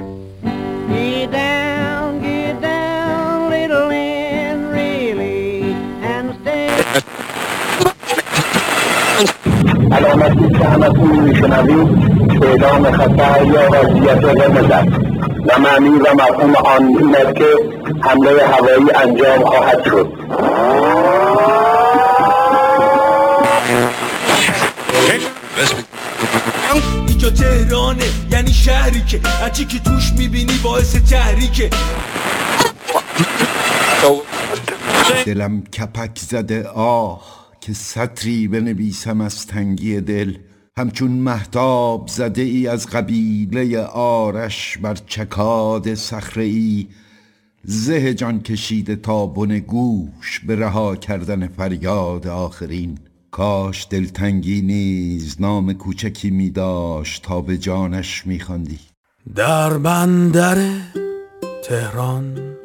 Get down, get down, little and really, and stay. علامتی که همتون میشنوید اعلام خطر یا وضعیت قرمز است و معنی و مفهوم آن این است که حمله هوایی انجام خواهد شد اینجا تهرانه شهری که هرچی که توش می‌بینی باعث تحریکه. دلم کپک زده آه که سطری بنویسم از تنگی دل. همچون محتاب زده ای از قبیله آرش بر چکاد صخره ای زه جان کشیده تا بن گوش به رها کردن فریاد آخرین. کاش دلتنگی نیز نام کوچکی می داشت تا به جانش می خواندی. در بندر تهران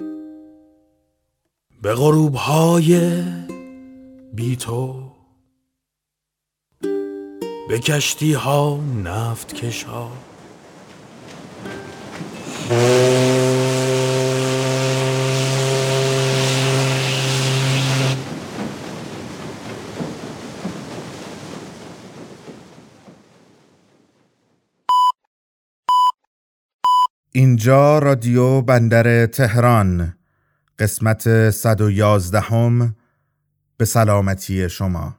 به غروب های بی تو به کشتی ها نفت کش اینجا رادیو بندر تهران قسمت 111 هم به سلامتی شما.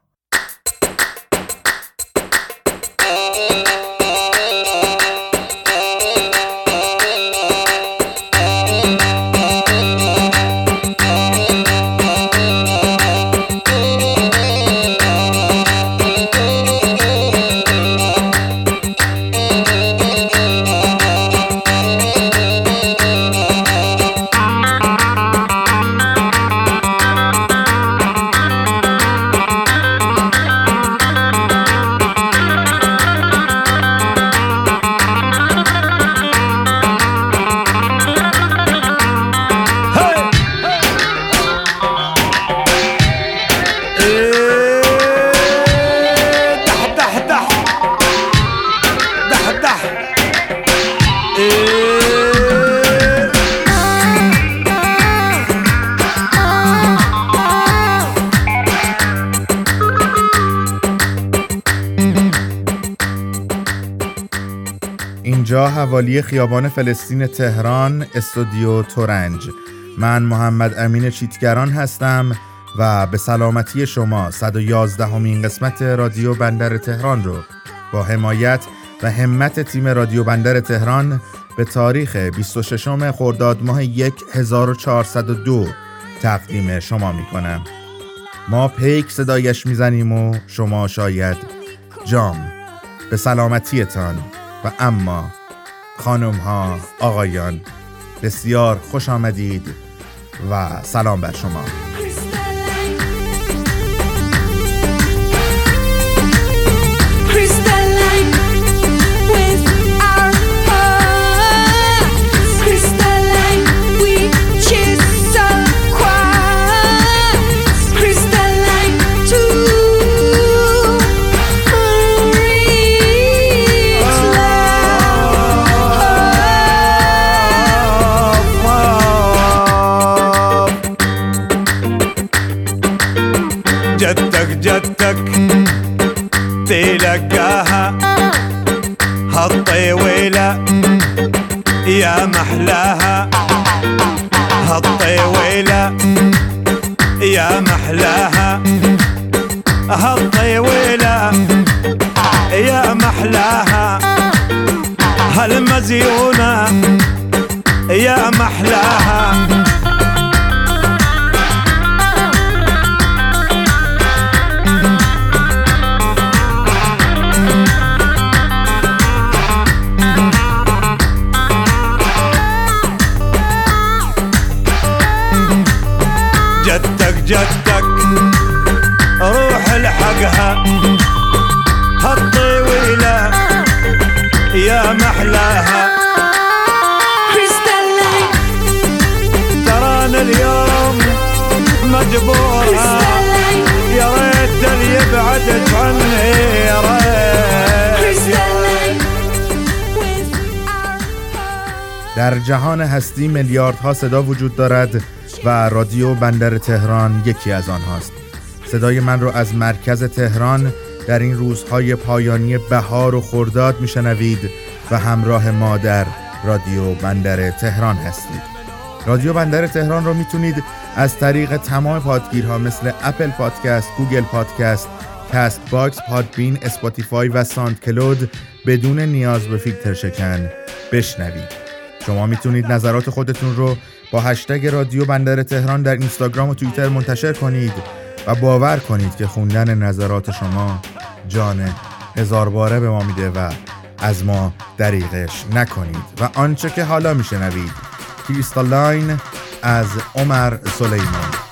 حوالی خیابان فلسطین تهران استودیو تورنج. من محمد امین چیتگران هستم و به سلامتی شما 111 همین قسمت رادیو بندر تهران رو با حمایت و همت تیم رادیو بندر تهران به تاریخ 26 خرداد ماه 1402 تقدیم شما می کنم. ما پیک صدایش می‌زنیم و شما شاید جام به سلامتیتان و اما خانم ها آقایان بسیار خوش آمدید و سلام بر شما. در جهان هستی میلیاردها صدا وجود دارد و رادیو بندر تهران یکی از آنهاست. صدای من رو از مرکز تهران در این روزهای پایانی بهار و خرداد میشنوید و همراه ما در رادیو بندر تهران هستید. رادیو بندر تهران رو می‌تونید از طریق تمام پادگیرها مثل اپل پادکست، گوگل پادکست، کست باکس، پادبین، اسپاتیفای و ساند کلود بدون نیاز به فیلتر شکن بشنوید. شما می‌تونید نظرات خودتون رو با هشتگ رادیو بندر تهران در اینستاگرام و توییتر منتشر کنید و باور کنید که خوندن نظرات شما جان هزار باره به ما میده و از ما دریغش نکنید. و آنچه که حالا میشنوید کریستالاین از عمر سلیمان.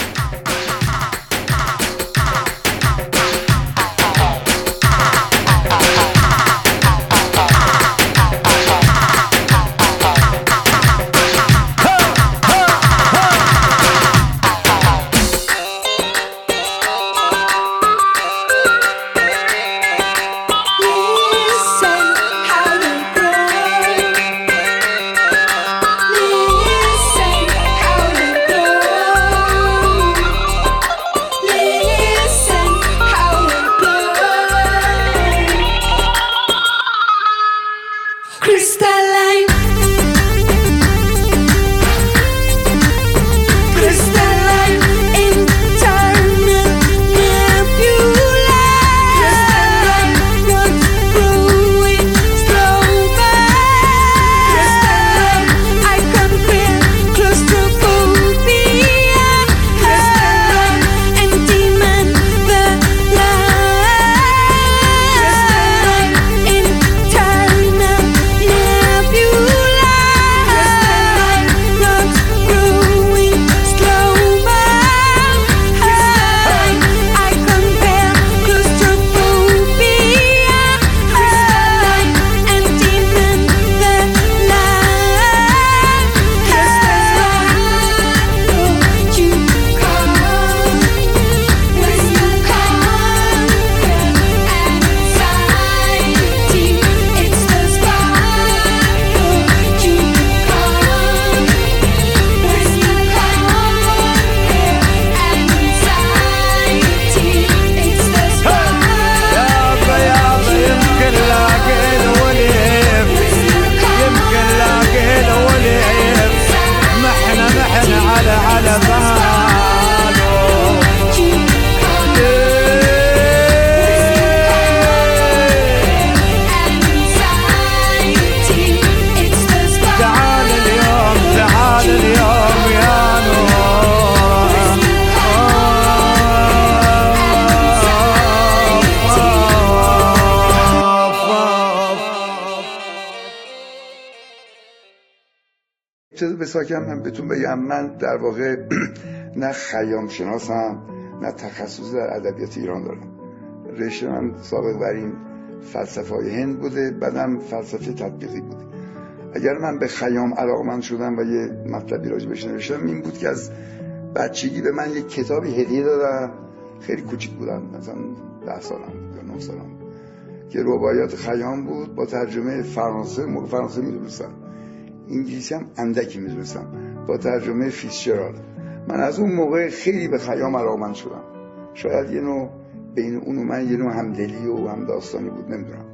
بهتون بگم من در واقع نه خیام شناسم نه تخصص در ادبیات ایران دارم. رشته من سابق بر این فلسفه های هند بوده بعدم فلسفه تطبیقی بوده اگر من به خیام علاقمند شدم و یه مطلبی راجبش نوشتم این بود که از بچگی به من یک کتابی هدیه دادن. خیلی کوچیک بودم مثلا ده سالم بود یا نه سالم که رباعیات خیام بود با ترجمه فرانسه فرانسه می‌دونستم. انگلیسی هم اندکی می‌دونستم. با ترجمه فیسچرالد من از اون موقع خیلی به خیام علاقمند شدم. شاید یه نوع بین اون و من یه نوع همدلی و همداستانی بود نمی‌دونم.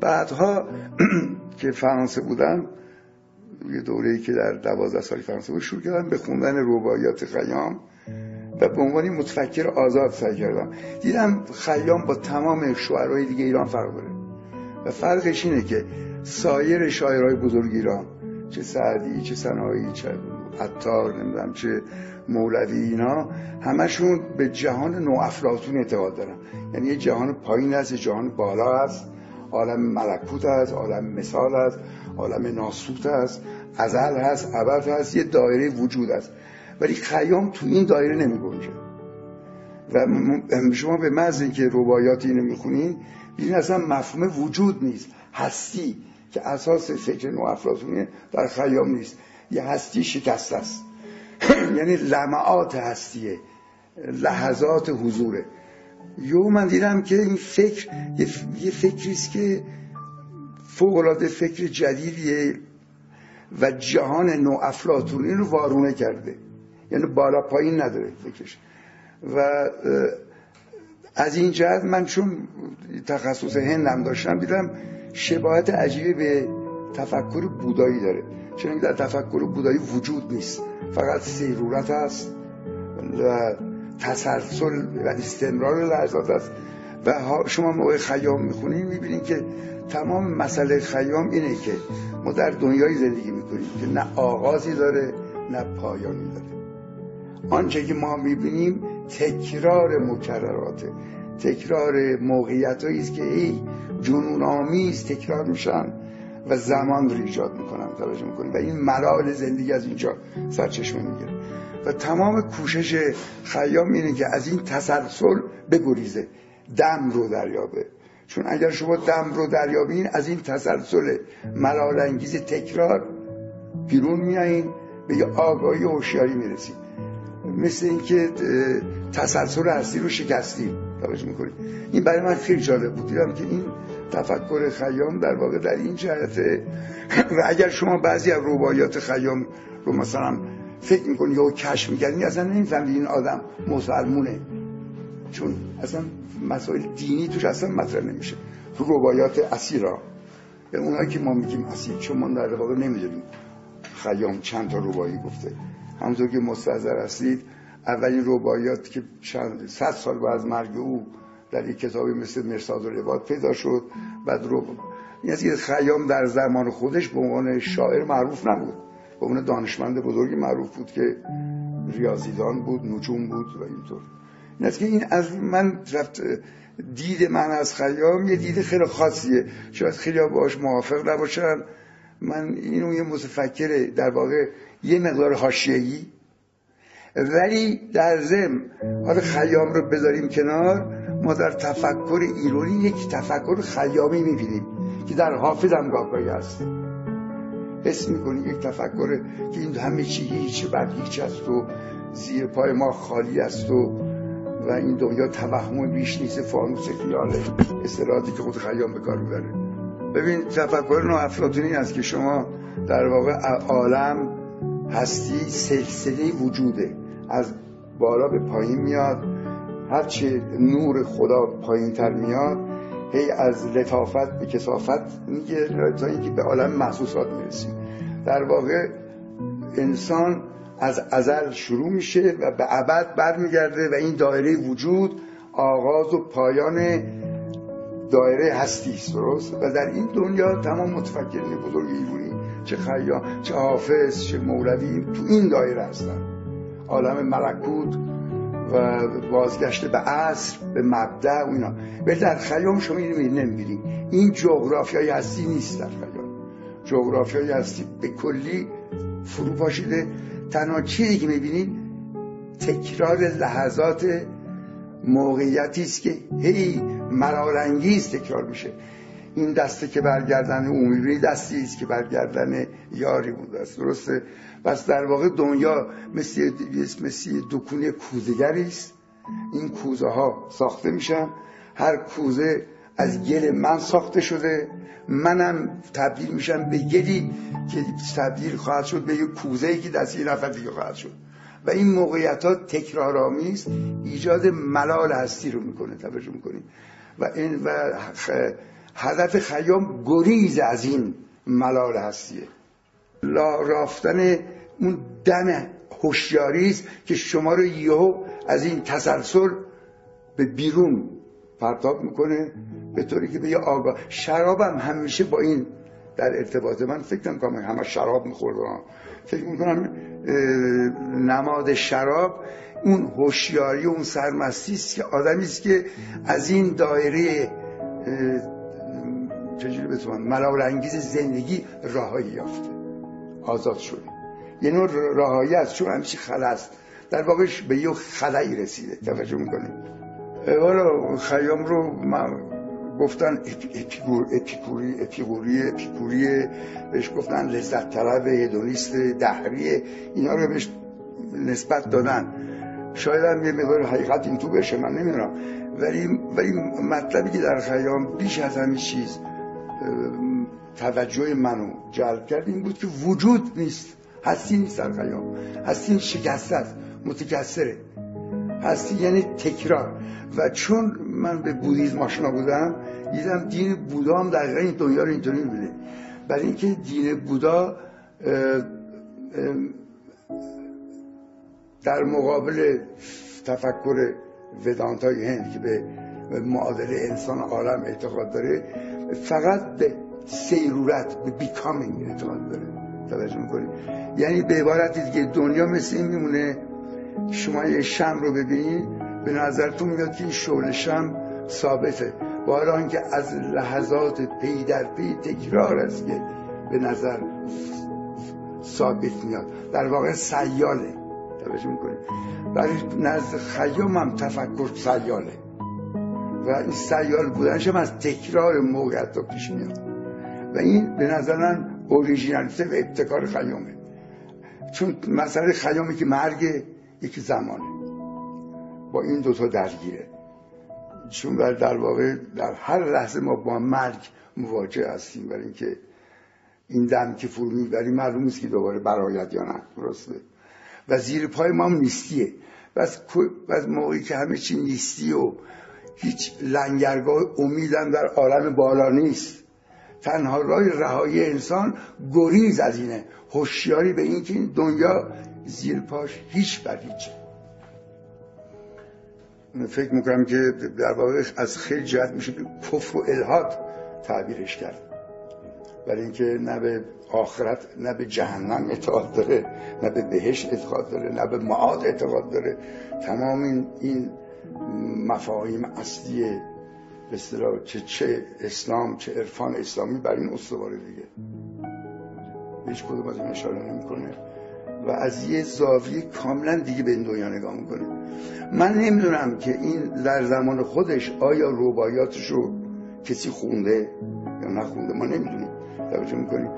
بعدها که فرانسه بودم یه دوره‌ای که در دوازده سالی فرانسه بود شروع کردم به خوندن رباعیات خیام و به عنوان متفکر آزاد سعی کردم. دیدم خیام با تمام شعرهای دیگه ایران فرق داره. و فرقش اینه که سایر شاعرهای بزرگ ایران چه سعدی چه سنایی چه عطار نمی‌دونم چه مولوی اینا همشون به جهان نوافلاطون اعتقاد دارن. یعنی یه جهان پایین هست یه جهان بالا هست. عالم ملکوت هست عالم مثال هست عالم ناسوت هست ازل هست ابد هست یه دایره وجود هست. ولی خیام تو این دایره نمی گنجه و شما به محض اینکه رباعیات اینو می‌خونین این اصلا مفهوم وجود نیست. هستی. که اساس فکر نوافلاطونی در خیام نیست. یه هستی شکسته است. یعنی لمعات هستیه. لحظات حضوره. یو من دیدم که این فکر یه, فکری است که فوق العاده فکر جدیدیه و جهان نو افلاتونی رو وارونه کرده. یعنی بالا پایین نداره فکرش. و از این جهت من چون تخصص هندم داشتم دیدم شباهت عجیبی به تفکر بودایی داره. چون در تفکر بودایی وجود نیست. فقط سیرورت است و تسلسل و استمرار لحظات است. و شما موقع خیام می‌خونید می‌بینید که تمام مسئله خیام اینه که ما در دنیای زندگی می‌کنیم که نه آغازی داره نه پایانی داره. آنچه که ما می‌بینیم تکرار مکرراته تکرار موقعیت است که ای جنون آمیز تکرار میشن و زمان رو ایجاد می‌کنن توجه می‌کنیم و این ملال زندگی از اینجا سرچشمه می‌گیره. و تمام کوشش خیام اینه که از این تسلسل بگریزه دم رو دریابه. چون اگر شما دم رو دریابین از این تسلسل ملال انگیز تکرار بیرون میایین به یه آگاهی هوشیاری می‌رسید. مثل اینکه تسلسل هستی رو شکستیم. توجه می‌کنید این برای من خیلی جالب بود. دیدم که این تفکر خیام در واقع در این جهته و اگر شما بعضی از رباعیات خیام رو مثلا فکر می‌کنی یا کشف می‌کردی اصلا نمی‌فهمید این آدم مسلمونه. چون اصلا مسائل دینی توش اصلا مطرح نمیشه. تو رباعیات اسیرا یعنی اونایی که ما میگیم اسیر چون ما در واقع نمی‌دونیم خیام چند تا ربایی گفته. همونطور که مستحضر هستید اولین رباعیات که چند صد سال بعد از مرگ او در یک کتابی مثل مرساد و رواد پیدا شد. بعد رو این از خیام در زمان خودش به عنوان شاعر معروف نبود. به عنوان دانشمند بزرگی معروف بود که ریاضیدان بود نجوم بود و اینطور. این است که این از من رفت دید من از خیام یه دید خیلی خاصیه. شاید خیلی باش موافق نباشن. من اینو یه متفکر در واقع یه مقدار حاشیه‌ای ولی در ضمن حالا خیام رو بذاریم کنار ما در تفکر ایرانی یک تفکر خیامی می‌بینیم که در حافظ هم گاهگاهی هست. حس می‌کنی یک تفکر که این همه چی هیچ بعد هیچ است و زیر پای ما خالی است و و این دنیا توهم بیش نیست فانوس خیاله. استراحاتی که خود خیام به کار می‌بره. ببین تفکر نو افلاطونی است که شما در واقع عالم هستی سلسله وجوده. از بالا به پایین میاد. هرچی نور خدا پایین تر میاد هی از لطافت به کسافت میگه تا اینکه به عالم محسوسات می‌رسیم. در واقع انسان از ازل شروع میشه و به ابد برمیگرده و این دایره وجود آغاز و پایان دایره هستی است و در این دنیا تمام متفکرین بزرگ ایرانی چه خیام چه حافظ چه مولوی تو این دایره هستن. عالم ملکوت و بازگشت به عصر به مبدع و اینا. ولی در خیام شما اینو نمی‌بینید این جغرافیای هستی نیست در خیام. جغرافیای هستی به کلی فرو پاشیده. تنها چیزی که می‌بینید تکرار لحظات موقعیتی است که هی مرارانگیز تکرار میشه. این دسته که برگردن او می‌بینی دستی است که برگردن یاری بوده است. درسته؟ پس در واقع دنیا مثل مثل دکونه کوزگری است. این کوزه ها ساخته میشن. هر کوزه از گل من ساخته شده. منم تبدیل میشم به گلی که تبدیل خواهد شد به یک کوزه ای که دست یه نفر دیگه خواهد شد. و این موقعیت ها تکرارآمیز ایجاد ملال هستی رو می‌کنه. توجه می‌کنیم و این و هدف خیام گریز از این ملال هستیه. لا رافتن اون دم هوشیاری است که شما رو یهو از این تسلسل به بیرون پرتاب می‌کنه به طوری که به یه آگاه. شرابم همیشه با این در ارتباط من فکر نمی‌کنم همه شراب میخوردم فکر می‌کنم نماد شراب اون هوشیاری اون سرمستی است که آدمی است که از این دایره چجوری بتونم ملال انگیز زندگی راهایی یافته. آزاد شده یه نوع راهایی است چون همیشه خلاست در واقعش به یه خلایی رسیده. توجه می‌کنیم حالا خیام رو من گفتن اپیکور اپیکوری اپیکوری اپیکوری بهش گفتن لذت طلب هدونیست دهریه. اینا رو بهش نسبت دادن. شاید هم یه مقدار حقیقت این تو بشه. من نمی‌دونم. ولی ولی مطلبی که در خیام بیش از همه چیز توجه منو جلب کرد. این بود که وجود نیست. هستی نیست در خیام. هستی شکسته است. متکسره هستی یعنی تکرار. و چون من به بودیزم آشنا بودم دیدم دین بودا هم دقیقا این دنیا رو اینطوری می‌بینه. برای اینکه دین بودا در مقابل تفکر ودانتای هند که به معادل انسان عالم اعتقاد داره فقط به سیرورت به becoming اعتقاد داره. توجه می‌کنید یعنی به عبارت دیگه دنیا مثل این میمونه شما یه شمع رو ببینید به نظرتون میاد که این شعله شمع ثابته. با اینکه از لحظات پی در پی تکرار است که به نظر ثابت میاد. در واقع سیاله. توجه می‌کنید برای نزد خیام هم تفکر سیاله. و این سیال بودنش هم از تکرار موقعیت رو پیش میاد. و این به نظر من اوریژینالیته و ابتکار خیامه. چون مسئله خیامی که مرگ یکی زمانه. با این دوتا درگیره. چون در واقع در هر لحظه ما با مرگ مواجه هستیم. برای اینکه این دم که فرو می‌بری معلوم نیست که دوباره براید یا نه. درسته؟ و زیر پای ما هم نیستیه. بس, بس موقعی که همه چی نیستی و هیچ لنگرگاه امیدم در عالم بالا نیست. تنها راه رهایی انسان گریز از اینه. هوشیاری به این که این دنیا زیر پاش هیچ بر هیچ فکر می‌کنم که در واقع از خیلی جهت میشه کفر و الهاد تعبیرش کرد. برای اینکه نه به آخرت نه به جهنم اعتقاد داره نه به بهشت اعتقاد داره نه به معاد اعتقاد داره. تمام این, این مفاهیم اصلی به اصطلاح چه چه اسلام چه عرفان اسلامی بر این استواره دیگه. هیچ کدوم از این اشاره نمی‌کنه. و از یه زاویه کاملا دیگه به این دنیا نگاه می‌کنه. من نمی‌دونم که این در زمان خودش آیا روبایاتش رو کسی خونده یا نخونده. ما نمی‌دونیم. توجه می‌کنیم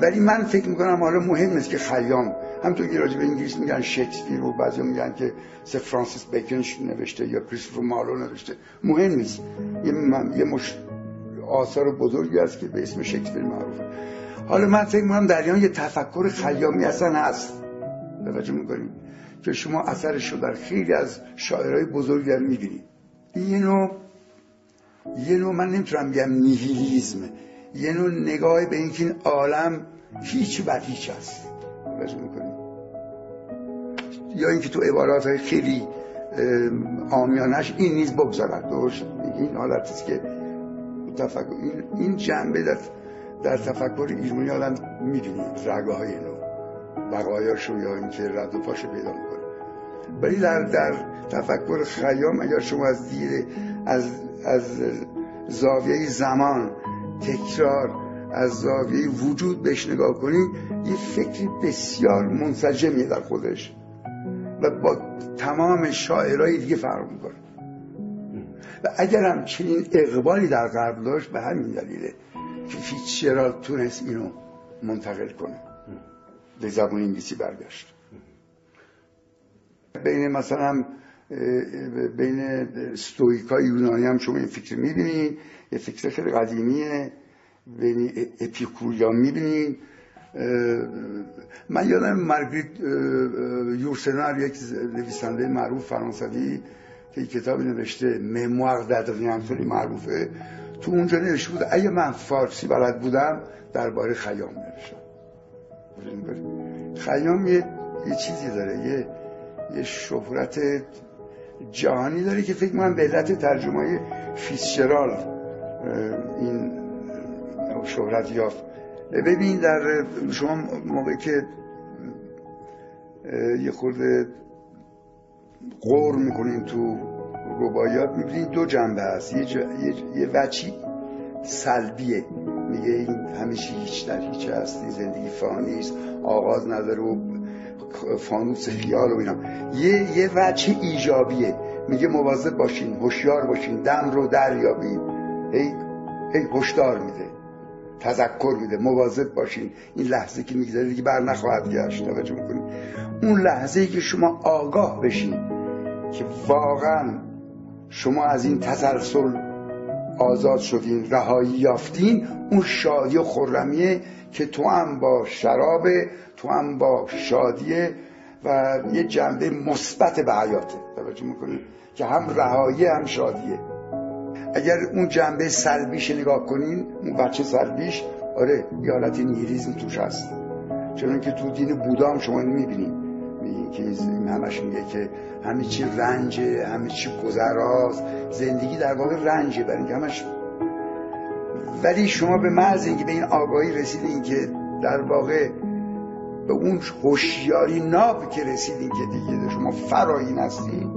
ولی من فکر می‌کنم حالا مهم نیست که خیام. همطور که راجع به انگلیس میگن شکسپیر و بعضی میگن که سه فرانسیس بیکنش نوشته یا کریستوفر مارلو نوشته. مهم نیست. یه, یه مش... آثار بزرگی است که به اسم شکسپیر معروفه حالا من فکر می‌کنم در یه تفکر خیامی اصلا هست. توجه می‌کنیم که شما اثرش رو در خیلی از شاعرهای بزرگی هم می‌بینید. یه نوع یه نوع من نمی‌تونم بگم نیهیلیزم یه نوع نگاه به اینکه این عالم هیچ بر هیچ است. می‌کنیم. یا اینکه تو عبارات های خیلی آمیانش این نیز بگذارد. درست این حالت است که تفکر این, این جنبه در, در تفکر ایرانی آدم می‌دونی رگه های نو. بقایاشو یا اینکه رد و پاشو پیدا می‌کنه. ولی در, در تفکر خیام اگر شما از دید از, از زاویه زمان تکرار از زاویه وجود بهش نگاه کنید یه فکری بسیار منسجمیه در خودش و با تمام شاعرهای دیگه فرق می‌کنه. و اگر هم چنین اقبالی در غرب داشت به همین دلیله که فیتشرال تونست اینو منتقل کنه. به زبان انگلیسی برگشت. بین مثلا بین ستویکای یونانی هم شما این فکر می‌بینید یه فکر خیلی قدیمیه. بین اپیکوریا می‌بینید من یادم مارگریت یورسنار یک نویسنده معروف فرانسوی که کتابی نوشته مموار دادریان خیلی معروفه. تو اونجا نوشته بود اگه من فارسی بلد بودم درباره خیام نوشتم. خیام یه, یه چیزی داره یه یه شهرت جهانی داره که فکر من به علت ترجمه فیسچرال این شهرت یافت. ببین در شما موقعی که یه خورده غور می‌کنین تو رباعیات می‌بینید دو جنبه هست. یه, یه, یه وچی سلبیه. میگه این همیشه هیچ در هیچ هستی زندگی فانی است آغاز نداره و فانوس خیال و اینا. یه یه وچه ایجابیه. میگه مواظب باشین هوشیار باشین دم رو دریابین. ای ای هشدار میده. تذکر میده. مواظب باشین. این لحظه که میگذره دیگه بر نخواهد گشت. توجه می‌کنین اون لحظه ای که شما آگاه بشین که واقعا شما از این تسلسل آزاد شدین رهایی یافتین اون شادی و خرمیه که تو هم با شرابه تو هم با شادیه و یه جنبه مثبت به حیاته. توجه می‌کنید که هم رهایی هم شادیه. اگر اون جنبه سلبیش نگاه کنین اون بچه سلبیش آره یه حالت نیریزم توش هست. چون که تو دین بودا هم شما می‌بینید میگین که این همش میگه که همه چی رنجه همه چی گذراست. زندگی در واقع رنجه برای اینکه همش ولی شما به محض اینکه به این آگاهی رسیدین که در واقع به اون هوشیاری ناب که رسیدین که دیگه شما فرایین هستین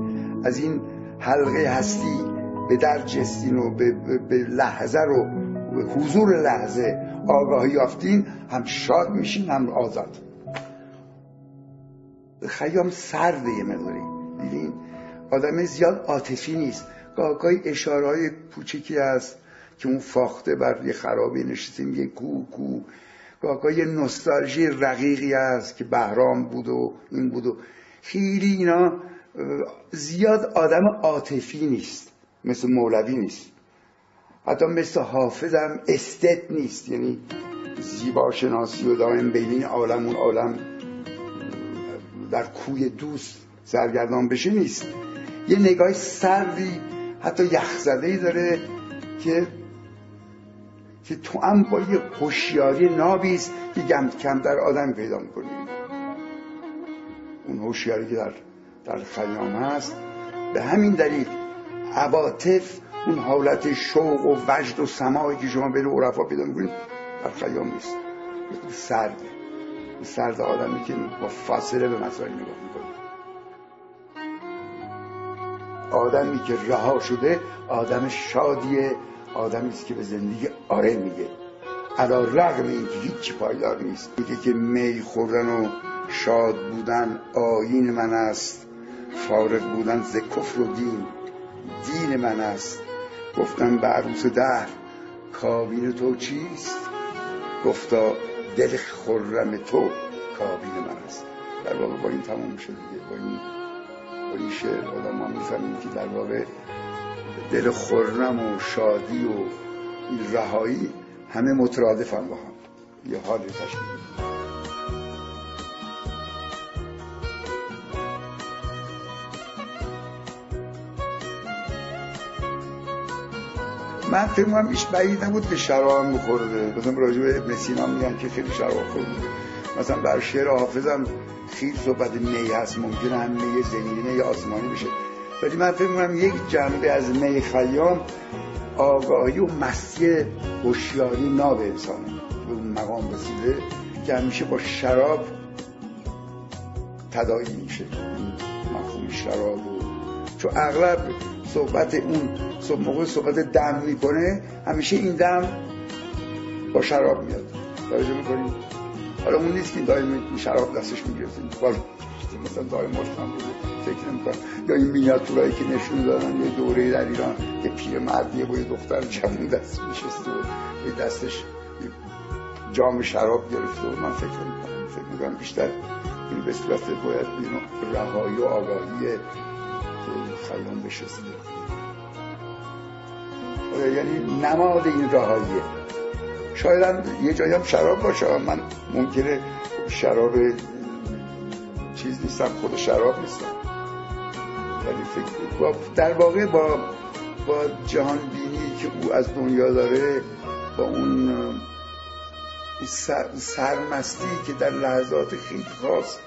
از این حلقه هستی به در جستین و به, به, لحظه رو به حضور لحظه آگاهی یافتین هم شاد میشین هم آزاد. خیام سرده یه مقداری. دیدین؟ آدم زیاد عاطفی نیست. گاهی اشاره های کوچکی هست که اون فاخته بر یه خرابی نشسته میگه کو کو. گاهی یه نوستالژی رقیقی هست که بهرام بود و این بود و خیلی اینا زیاد آدم عاطفی نیست. مثل مولوی نیست. حتی مثل حافظم استت نیست. یعنی زیبا شناسی و دائم بین عالم اون عالم در کوی دوست سرگردان بشه نیست. یه نگاه سردی حتی یخزده ای داره که که تو هم با یه هوشیاری نابیست که کم کم در آدم پیدا می‌کنی اون هوشیاری که در در خیام هست به همین دلیل عواطف اون حالت شوق و وجد و سماعی که شما بین عرفا پیدا می‌کنید در خیام نیست. سرده سرد آدمی که با فاصله به مسائل نگاه می‌کنه. آدمی که رها شده آدم شادیه آدمی است که به زندگی آره میگه. علا رغم اینکه هیچی پایدار نیست. میگه که می خوردن و شاد بودن آین من است. فارغ بودن ز کفر و دین. دین من است. گفتم به عروس دهر کابین تو چیست؟ گفتا دل خرم تو کابین من است. در واقع با این تمام شد دیگه. با این با این شعر آدم ما می‌فهمیم که در واقع دل خرم و شادی و رهایی همه مترادف هم با هم. یه حالی تشکیل من فکر کنم هیچ بعید نبود که شراب هم بخورده مثلا راجع به ابن سینا میگن که خیلی شراب خورده مثلا بر شعر حافظم خیلی صحبت می هست. ممکنه هم می زمینی یا آسمانی بشه. ولی من فکر کنم یک جنبه از می خیام آگاهی و مستی هوشیاری ناب انسانه. به اون مقام رسیده که همیشه با شراب تدایی میشه. مفهوم شراب و چون اغلب صحبت اون موقع صحبت دم می‌کنه همیشه این دم با شراب میاد. توجه می‌کنیم حالا اون نیست که دائم شراب دستش می‌گرفتیم مثلا دائم مشتم بوده فکر نمی‌کنم یا این مینیاتورایی که نشون دادن یه دوره در ایران یه پیر مردیه با یه دختر جوون دست نشسته و یه دستش جام شراب گرفته و من فکر نمی‌کنم. فکر می‌کنم بیشتر این به صورت باید رهایی و آگاهی خیام بشسته یعنی نماد این رهاییه شاید هم یه جایی هم شراب باشه. من ممکنه شراب چیز نیستم خود شراب نیستم. ولی فکر در واقع با با جهان بینی که او از دنیا داره با اون سرمستی که در لحظات خیلی خاص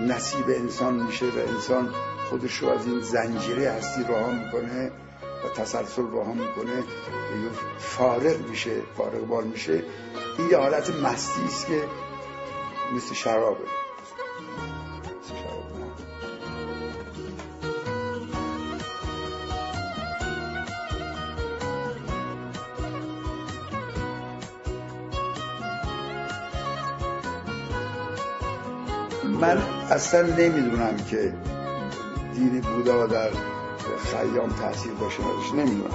نصیب انسان میشه و انسان خودش رو از این زنجیره هستی رها می‌کنه و تسلسل رها می‌کنه فارغ میشه فارغ بال میشه. این یه حالت مستی است که مثل شرابه. من اصلا نمی‌دونم که دین بودا در خیام تاثیر داشته نداشته نمی‌دونم.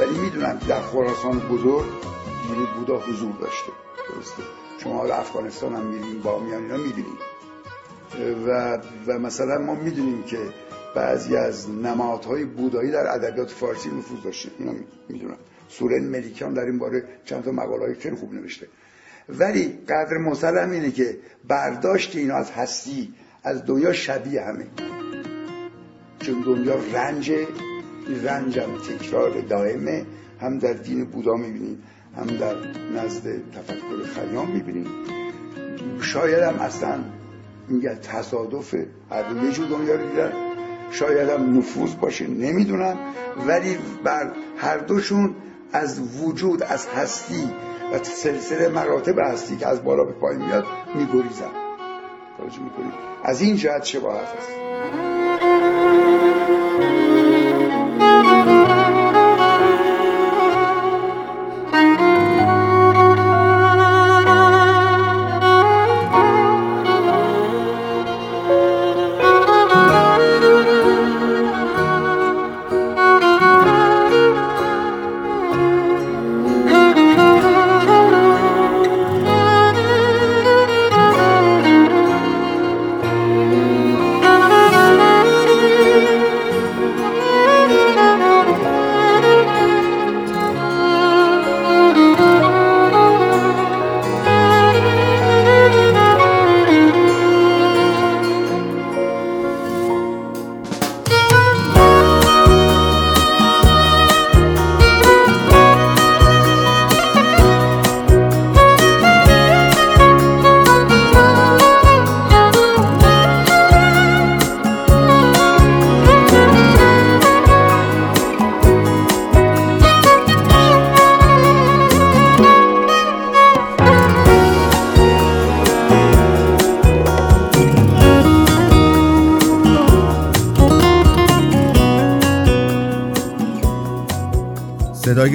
ولی می‌دونم در خراسان بزرگ دین بودا حضور داشته درسته؟ شما حالا افغانستان هم میرین با میان اینا می‌بینید. و, و مثلا ما می‌دونیم که بعضی از نمادهای بودایی در ادبیات فارسی نفوذ داشته اینا می‌دونم. سورن ملیکان در این باره چند تا مقاله خیلی خوب نوشته. ولی قدر مسلم اینه که برداشت اینا از هستی از دنیا شبیه همه. چون دنیا رنج رنج هم تکرار دائمه. هم در دین بودا می‌بینیم هم در نزد تفکر خیام می‌بینیم. شاید هم اصلا میگه تصادف هر یه جور دنیا رو دیدن. شاید هم نفوذ باشه نمی‌دونم. ولی بر هر دوشون از وجود از هستی و سلسله مراتب هستی که از بالا به پایین میاد میگریزن توجه می‌کنید؟ از این جهت شباهت هست.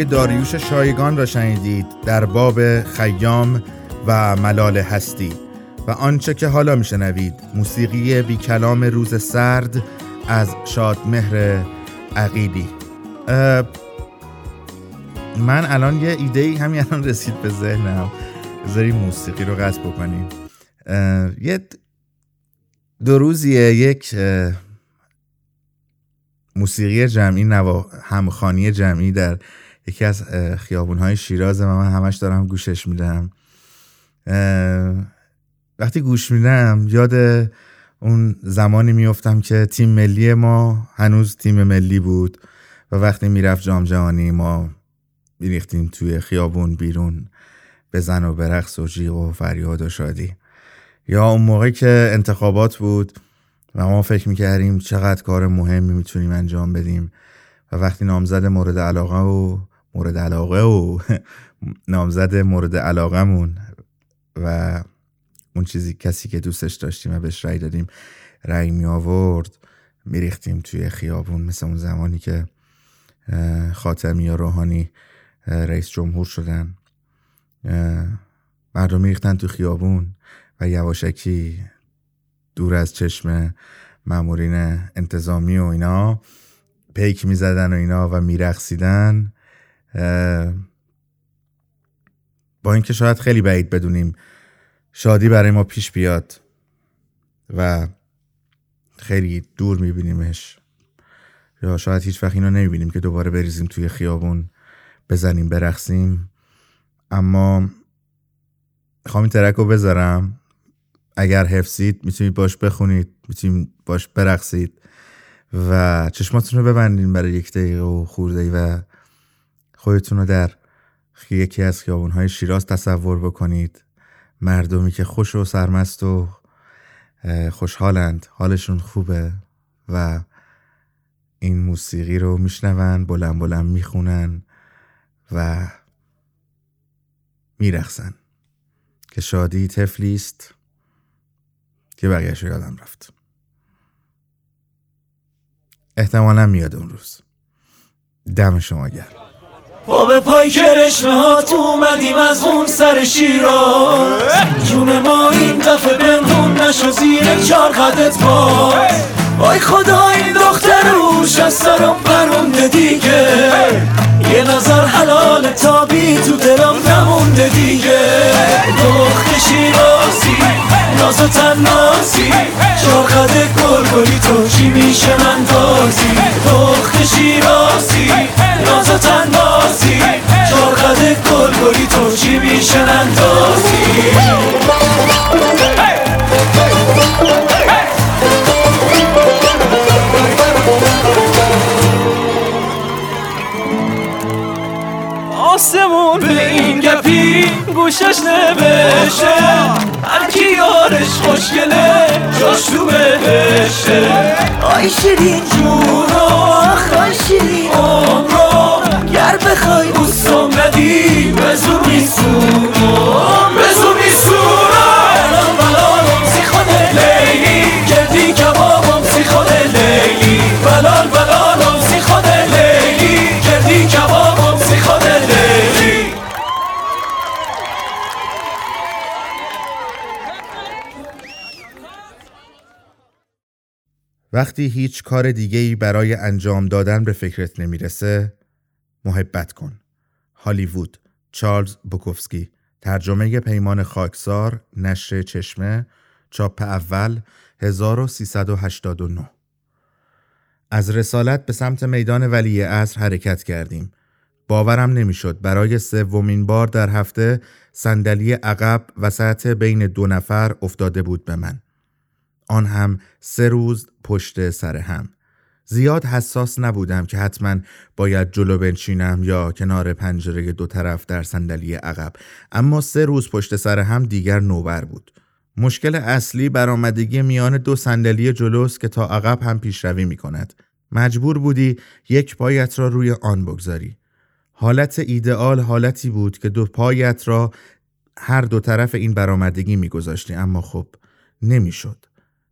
داریوش شایگان را شنیدید در باب خیام و ملال هستی و آنچه که حالا میشنوید موسیقی بی کلام روز سرد از شادمهر عقیلی. اه، من الان یه ایده ای همین الان رسید به ذهنم. بذاری موسیقی رو قصد بکنیم. یه دو روزیه یک موسیقی جمعی نوا همخانی جمعی در یکی از خیابون های شیراز و من همش دارم گوشش میدم. وقتی گوش میدم یاد اون زمانی میفتم که تیم ملی ما هنوز تیم ملی بود و وقتی می‌رفت جام جهانی ما میریختیم توی خیابون بیرون بزن و برقص و جیغ و فریاد و شادی. یا اون موقع که انتخابات بود و ما فکر می‌کردیم چقدر کار مهمی می‌تونیم انجام بدیم و وقتی نامزد مورد علاقه و مورد علاقه و نامزد مورد علاقمون و اون چیزی کسی که دوستش داشتیم و بهش رأی دادیم رأی می آورد میریختیم توی خیابون مثل اون زمانی که خاتمی یا روحانی رئیس جمهور شدن. مردم میریختن تو خیابون و یواشکی دور از چشم مامورین انتظامی و اینا پیک می‌زدن و اینا و میرقصیدن. با اینکه شاید خیلی بعید بدونیم شادی برای ما پیش بیاد و خیلی دور میبینیمش. یا شاید هیچ وقت اینو نمی‌بینیم که دوباره بریزیم توی خیابون بزنیم برقصیم. اما می‌خوام این ترک رو بذارم. اگر حفظید می‌تونید باش بخونید می‌تونید باش برقصید و چشماتون رو ببندین برای یک دقیقه و خورده و خودتون رو در یکی از خیابونهای شیراز تصور بکنید. مردمی که خوش و سرمست و خوشحالند. حالشون خوبه و این موسیقی رو میشنون بلند بلند می‌خونن و میرخسن که شادی طفلی است که بقیهش رو یادم رفت. احتمالا میاد اون روز. دم شما گرم. پا به پای کرشمه ها تو اومدیم از اون سر شیراز. جون ما این دفعه بنهون نشو زیر چار قدت باز. وای خدا این دختر روش از سرم پرونده دیگه. یه نظر حلال تابی تو دلم نمونده دیگه. دخت شیرازی ناز و تنازی. چاقد گلگلی تو چی میشه من دازی دخت شیرازی ناز و تنازی. چاقد گلگلی تو چی میشه من دازی جون به این گپی گوشش نبشه هر کی یارش خوشگله جاش تو بهشه آی شیرین جون آخ آی شیرین. عمرو گر بخوای بوسم بدی به زور میسونه وقتی هیچ کار دیگه‌ای برای انجام دادن به فکرت نمی‌رسه محبت کن. هالیوود چارلز بوکوفسکی. ترجمه پیمان خاکسار نشر چشمه چاپ اول 1389 از رسالت به سمت میدان ولی عصر حرکت کردیم. باورم نمی‌شد برای سومین بار در هفته صندلی عقب وسط بین دو نفر افتاده بود به من. آن هم سه روز پشت سر هم. زیاد حساس نبودم که حتما باید جلو بنشینم یا کنار پنجره دو طرف در صندلی عقب. اما سه روز پشت سر هم دیگر نوبر بود. مشکل اصلی برآمدگی میان دو صندلی جلوست که تا عقب هم پیشروی می کند مجبور بودی یک پایت را روی آن بگذاری. حالت ایدئال حالتی بود که دو پایت را هر دو طرف این برآمدگی میگذاشتی اما خب نمی‌شد.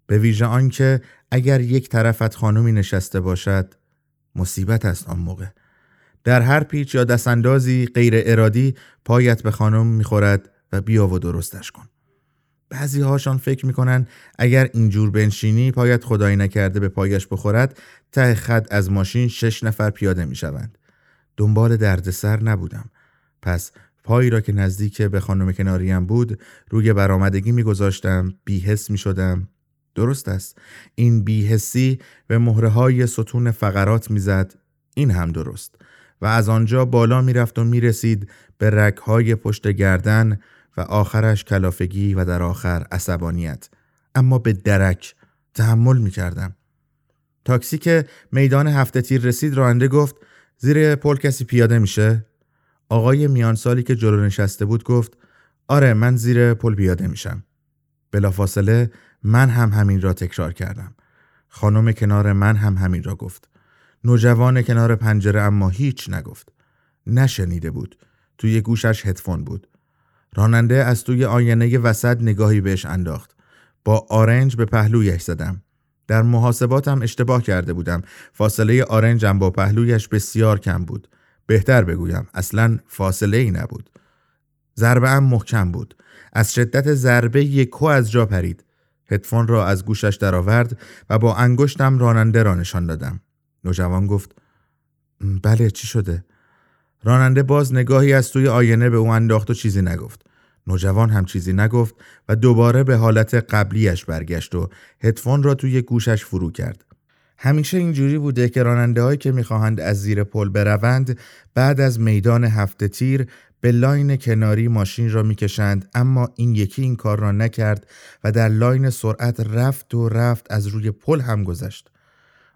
به ویژه آنکه اگر یک طرفت خانمی نشسته باشد مصیبت است آن موقع. در هر پیچ یا دستاندازی غیر ارادی پایت به خانم می‌خورد و بیا و درستش کن. بعضی هاشان فکر می‌کنن اگر اینجور بنشینی پایت خدایی نکرده به پایش بخورد ته خط از ماشین شش نفر پیاده می‌شوند. دنبال دردسر نبودم. پس پایی را که نزدیک به خانم کناریم بود روی برآمدگی میگذاشتم بیحس می‌شدم. درست است. این بیحسی به مهره های ستون فقرات می‌زد. این هم درست. و از آنجا بالا می‌رفت و می‌رسید به رگهای پشت گردن و آخرش کلافگی و در آخر عصبانیت. اما به درک تحمل می‌کردم. تاکسی که میدان هفته تیر رسید راننده گفت زیر پل کسی پیاده میشه؟ آقای میانسالی که جلو نشسته بود گفت آره من زیر پل پیاده میشم. بلافاصله من هم همین را تکرار کردم. خانم کنار من هم همین را گفت. نوجوان کنار پنجره اما هیچ نگفت. نشنیده بود. توی گوشش هدفون بود. راننده از توی آینه وسط نگاهی بهش انداخت. با آرنج به پهلویش زدم. در محاسباتم اشتباه کرده بودم. فاصله آرنجم با پهلویش بسیار کم بود. بهتر بگویم اصلا فاصله ای نبود. ضربه ام محکم بود. از شدت ضربه یکو از جا پرید. هدفون را از گوشش درآورد و با انگشتم راننده را نشان دادم. نوجوان گفت بله چی شده؟ راننده باز نگاهی از توی آینه به او انداخت و چیزی نگفت. نوجوان هم چیزی نگفت و دوباره به حالت قبلیش برگشت و هدفون را توی گوشش فرو کرد. همیشه اینجوری بوده که راننده هایی که می‌خواهند از زیر پل بروند بعد از میدان هفته تیر به لاین کناری ماشین را می‌کشند اما این یکی این کار را نکرد و در لاین سرعت رفت و رفت از روی پل هم گذشت.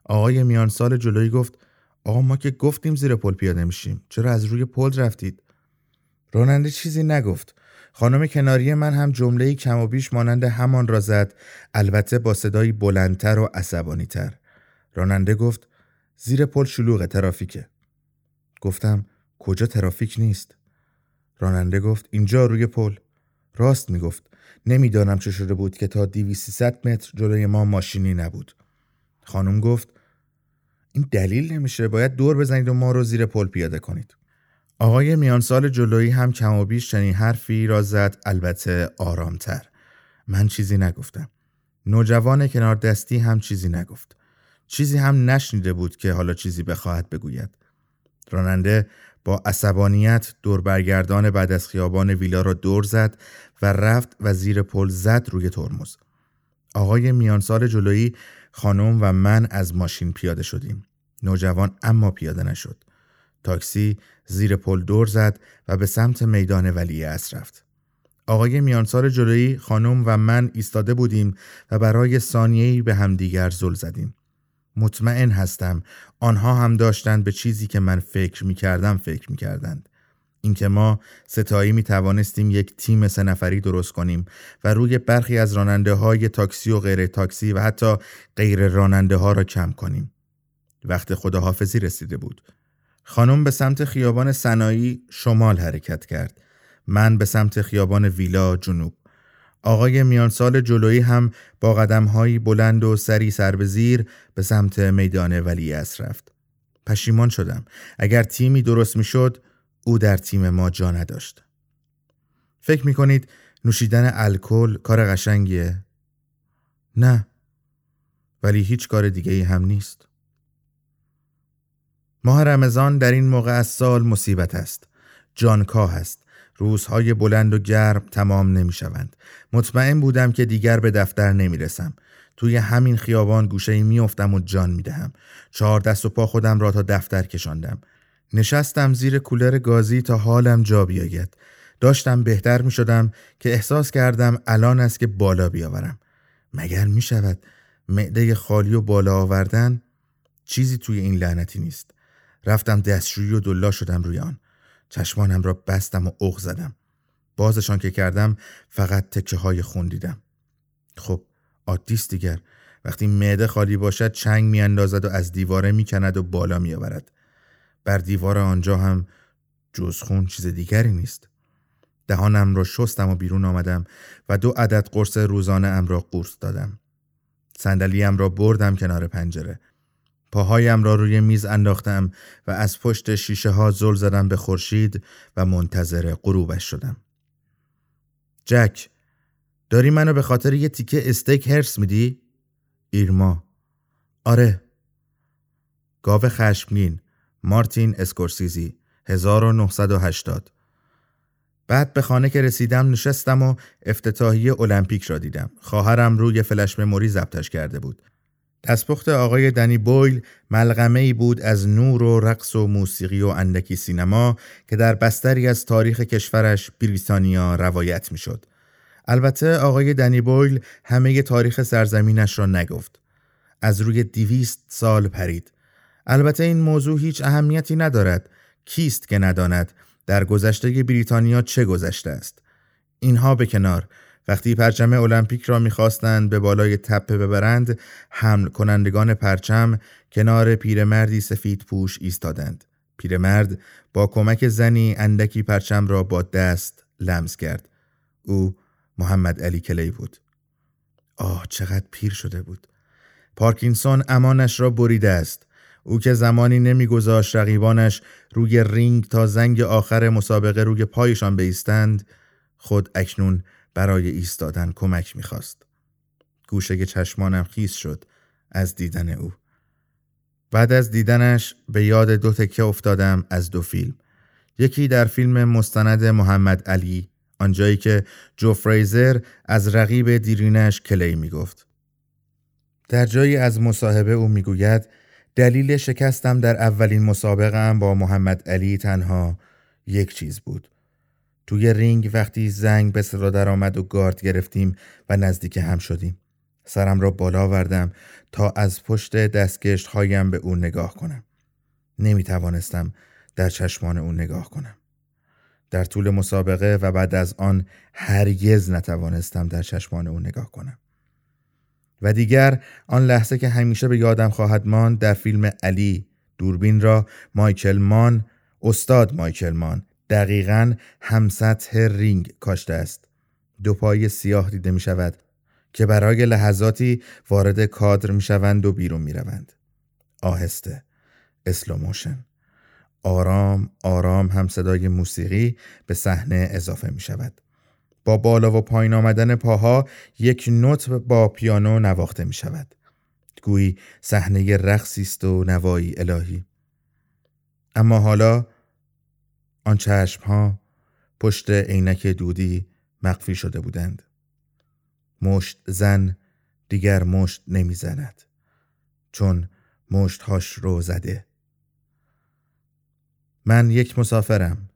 آقای میانسال جلویی گفت آقا ما که گفتیم زیر پل پیاده میشیم چرا از روی پل رفتید؟ راننده چیزی نگفت. خانم کناری من هم جمله کم و بیش مانند همان را زد البته با صدایی بلندتر و عصبانی تر راننده گفت زیر پل شلوغ ترافیکه. گفتم کجا ترافیک نیست؟ راننده گفت اینجا روی پل. راست می‌گفت. نمی‌دانم چه شده بود که تا 2300 متر جلوی ما ماشینی نبود. خانم گفت این دلیل نمیشه. باید دور بزنید و ما رو زیر پل پیاده کنید. آقای میانسال جلویی هم کم و بیش چنین حرفی را زد البته آرامتر. من چیزی نگفتم. نوجوان کنار دستی هم چیزی نگفت. چیزی هم نشنیده بود که حالا چیزی بخواهد بگوید. راننده با عصبانیت دور برگردان بعد از خیابان ویلا را دور زد و رفت و زیر پل زد روی ترمز. آقای میانسال جلویی خانم و من از ماشین پیاده شدیم. نوجوان اما پیاده نشد. تاکسی زیر پل دور زد و به سمت میدان ولی اصر رفت. آقای میانسال جلویی خانم و من ایستاده بودیم و برای ثانیه‌ای به همدیگر زل زدیم. مطمئن هستم آنها هم داشتند به چیزی که من فکر می کردم فکر می کردند. اینکه ما ستایی می توانستیم یک تیم سه نفری درست کنیم و روی برخی از راننده های تاکسی و غیر تاکسی و حتی غیر راننده ها را کم کنیم. وقت خداحافظی رسیده بود. خانم به سمت خیابان سنایی شمال حرکت کرد. من به سمت خیابان ویلا جنوب. آقای میانسال جلویی هم با قدمهایی بلند و سری سر به زیر به سمت میدان ولی رفت. پشیمان شدم. اگر تیمی درست می‌شد او در تیم ما جا نداشت. فکر می کنید نوشیدن الکل کار قشنگیه؟ نه. ولی هیچ کار دیگه ای هم نیست. ماه رمضان در این موقع از سال مصیبت است. جانکاه است. روزهای بلند و گرم تمام نمی شوند. مطمئن بودم که دیگر به دفتر نمی رسم. توی همین خیابان گوشه می افتم و جان می دهم. چهار دست و پا خودم را تا دفتر کشاندم. نشستم زیر کولر گازی تا حالم جا بیاید. داشتم بهتر می شدم که احساس کردم الان است که بالا بیاورم. مگر می شود معده خالی و بالا آوردن؟ چیزی توی این لعنتی نیست. رفتم دستشویی و دلا شدم روی آن. چشمانم را بستم و اوغ زدم. بازشان که کردم فقط تکه های خون دیدم. خب عادیست دیگر. وقتی معده خالی باشد چنگ میاندازد و از دیواره می‌کند و بالا میآورد. بر دیوار آنجا هم جز خون چیز دیگری نیست. دهانم را شستم و بیرون آمدم و دو عدد قرص روزانه ام را قورت دادم. صندلیم را بردم کنار پنجره. پاهایم را روی میز انداختم و از پشت شیشه ها زل زدم به خورشید و منتظر غروبش شدم جک داری منو به خاطر یه تیکه استیک هرس میدی؟ ایرما آره گاو خشمگین مارتین اسکورسیزی 1980 بعد به خانه که رسیدم نشستم و افتتاحیه المپیک را دیدم. خواهرم روی فلش مموری ضبطش کرده بود. دستپخت آقای دنی بویل ملغمه ای بود از نور و رقص و موسیقی و اندکی سینما که در بستری از تاریخ کشورش بریتانیا روایت می‌شد. البته آقای دنی بویل همه تاریخ سرزمینش را نگفت. از روی دیویست سال پرید. البته این موضوع هیچ اهمیتی ندارد. کیست که نداند در گذشته بریتانیا چه گذشته است؟ اینها به کنار وقتی پرچم المپیک را می‌خواستند به بالای تپه ببرند حمل کنندگان پرچم کنار پیرمردی سفید پوش ایستادند. پیرمرد با کمک زنی اندکی پرچم را با دست لمس کرد. او محمد علی کلی بود. آه چقدر پیر شده بود. پارکینسون امانش را بریده است. او که زمانی نمیگذاشت رقیبانش روی رینگ تا زنگ آخر مسابقه روی پایشان بیستند خود اکنون برای ایستادن کمک می‌خواست. گوشه چشمانم خیس شد از دیدن او. بعد از دیدنش به یاد دو تکه افتادم از دو فیلم. یکی در فیلم مستند محمد علی آنجایی که جو فریزر از رقیب دیرینش کلی می‌گفت. در جایی از مصاحبه او می‌گوید دلیل شکستم در اولین مسابقه با محمد علی تنها یک چیز بود. توی رینگ وقتی زنگ به صدا در آمد و گارد گرفتیم و نزدیک هم شدیم. سرم را بالا آوردم تا از پشت دستگشت هایم به او نگاه کنم. نمی توانستم در چشمان او نگاه کنم. در طول مسابقه و بعد از آن هرگز نتوانستم در چشمان او نگاه کنم. و دیگر آن لحظه که همیشه به یادم خواهد ماند در فیلم علی دوربین را مایکل مان استاد مایکل مان دقیقا همسطح رینگ کاشته است دو پای سیاه دیده می شود که برای لحظاتی وارد کادر می شوند و بیرون می روند. آهسته slow motion آرام آرام هم صدای موسیقی به صحنه اضافه می شود. با بالا و پایین آمدن پاها یک نت با پیانو نواخته می شود. گویی صحنه رقصی است و نوایی الهی. اما حالا آن چشم ها پشت عینک دودی مخفی شده بودند. مشت زن دیگر مشت نمی‌زند چون مشتهاش رو زده. من یک مسافرم.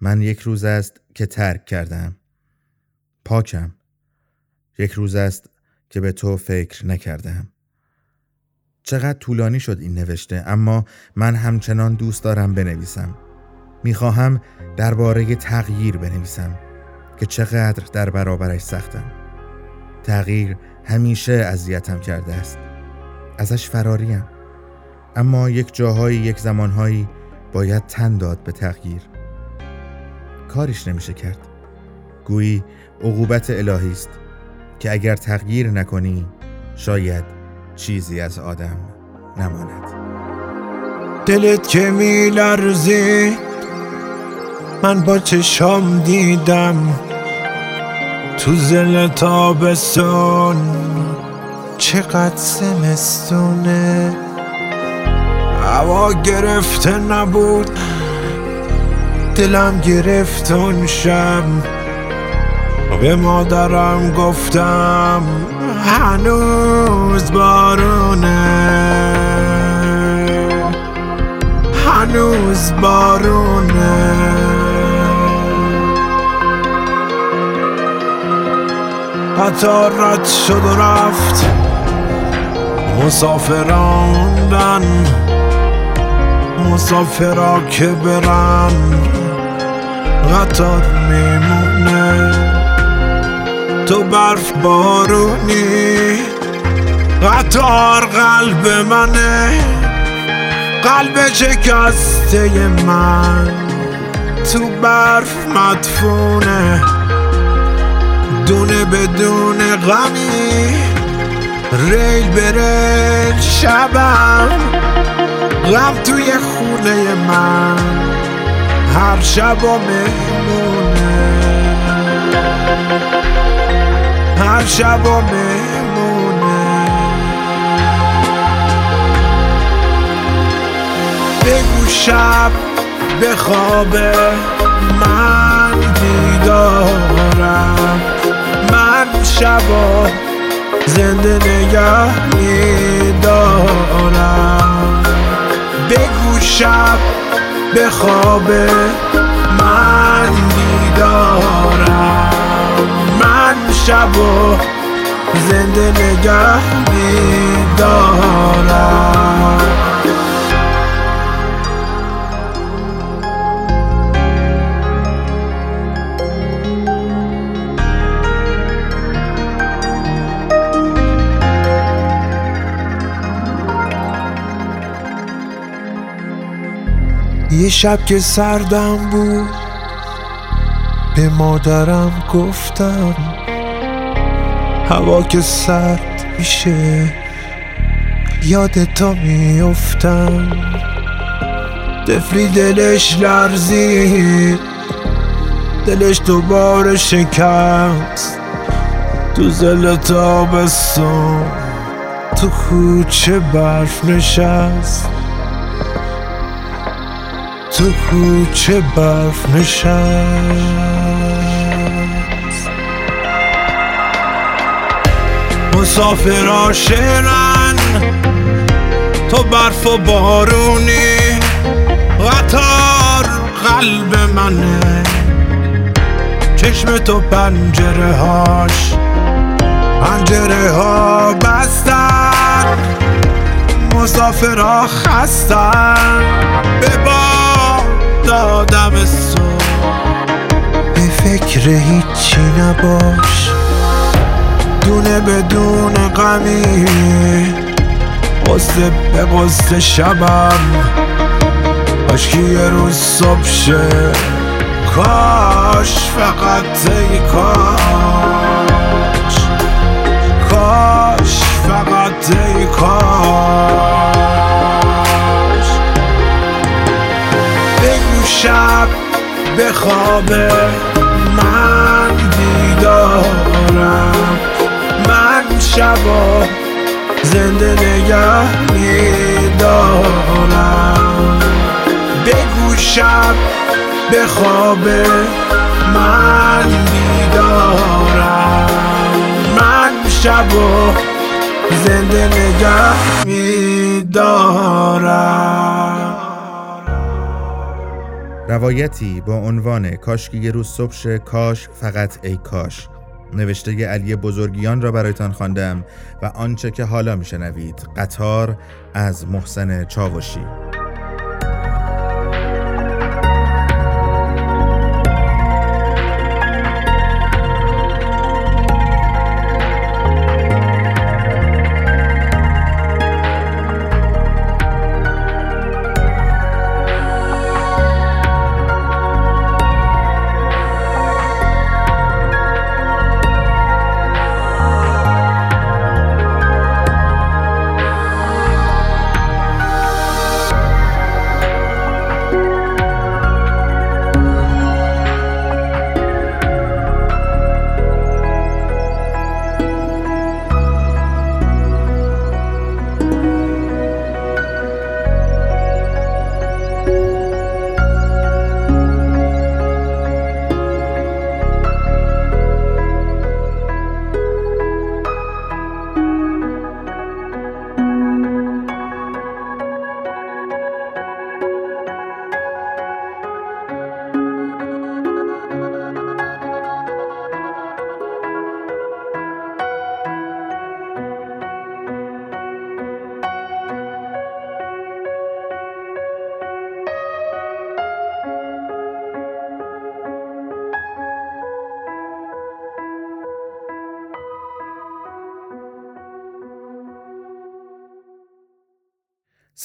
من یک روز است که ترک کردم. پاکم یک روز است که به تو فکر نکردم چقدر طولانی شد این نوشته اما من همچنان دوست دارم بنویسم می‌خواهم درباره تغییر بنویسم که چقدر در برابرش سختم. تغییر همیشه اذیتم کرده است. ازش فراریم. اما یک جاهایی یک زمانهایی باید تن داد به تغییر. کاریش نمیشه کرد. گویی عقوبت الهی است که اگر تغییر نکنی شاید چیزی از آدم نماند. دلت که میلرزید من با چشام دیدم تو زل تابستون. چقدر زمستونه. هوا گرفته نبود. دلم گرفت اون شب. به مادرم گفتم هنوز بارونه. هنوز بارونه. قطار رد شد و رفت. مسافراندن. مسافرا که برن. قطار میمونه. تو برف بارونی. قطار قلب منه. قلب شکسته من. تو برف مدفونه. دونه بدون غمی. ریل بره شبم. غم توی خونه من. هر شب و مهمونه. هر شب و مهمونه. بگو شب خواب من بیدارم. من شبا زنده نگه میدارم. بگو شب به خواب من بیدارم من شبا زنده نگه میدارم. یه شب که سردم بود به مادرم گفتم هوا که سرد میشه یاد تو میفتم طفلی دلش لرزید دلش دوباره شکست. تو زل تابستون تو کوچه برف نشست. تو کوچه برف نشست. مسافرا شرن تو برف و بارونی. قطار قلب منه. چشم تو پنجره هاش پنجره ها بستن. مسافرا خستن. به دادم صبح. به فکر هیچی نباش. دونه بدون غمی. قصه به قصه شبم. کاش یه روز صبح شه. کاش فقط ای کاش. کاش فقط ای کاش. شب به خواب من بیدارم. من شبا زنده نگه میدارم. بگو شب به خواب من بیدارم. من شبا زنده نگه میدارم. روایتی با عنوان کاش که یه روز صبح شه، کاش فقط ای کاش. نوشته علی بزرگیان را برایتان خواندم و آنچه که حالا میشنوید قطار از محسن چاوشی.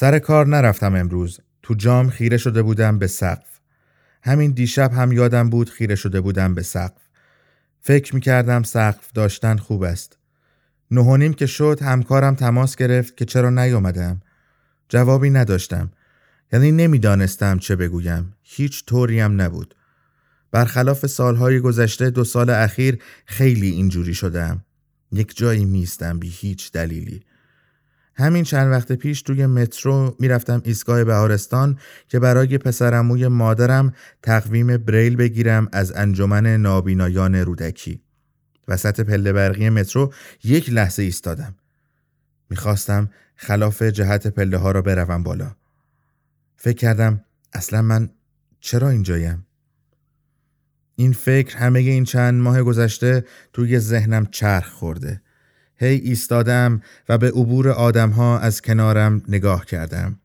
سر کار نرفتم امروز. تو جام خیره شده بودم به سقف. همین دیشب هم یادم بود خیره شده بودم به سقف. فکر می کردم سقف داشتن خوب است. نه و نیم که شد همکارم تماس گرفت که چرا نیومدم. جوابی نداشتم. یعنی نمی‌دانستم چه بگویم. هیچ طوریم نبود. برخلاف سالهای گذشته دو سال اخیر خیلی اینجوری شدم. یک جایی میستم بی هیچ دلیلی. همین چند وقت پیش توی مترو می‌رفتم ایستگاه بهارستان که برای پسرموی مادرم تقویم بریل بگیرم از انجمن نابینایان رودکی. وسط پله برقی مترو یک لحظه ایستادم. می‌خواستم خلاف جهت پله ها را بروم بالا. فکر کردم اصلا من چرا اینجایم؟ این فکر همه این چند ماه گذشته توی ذهنم چرخ خورده. هی ایستادم و به عبور آدمها از کنارم نگاه کردم.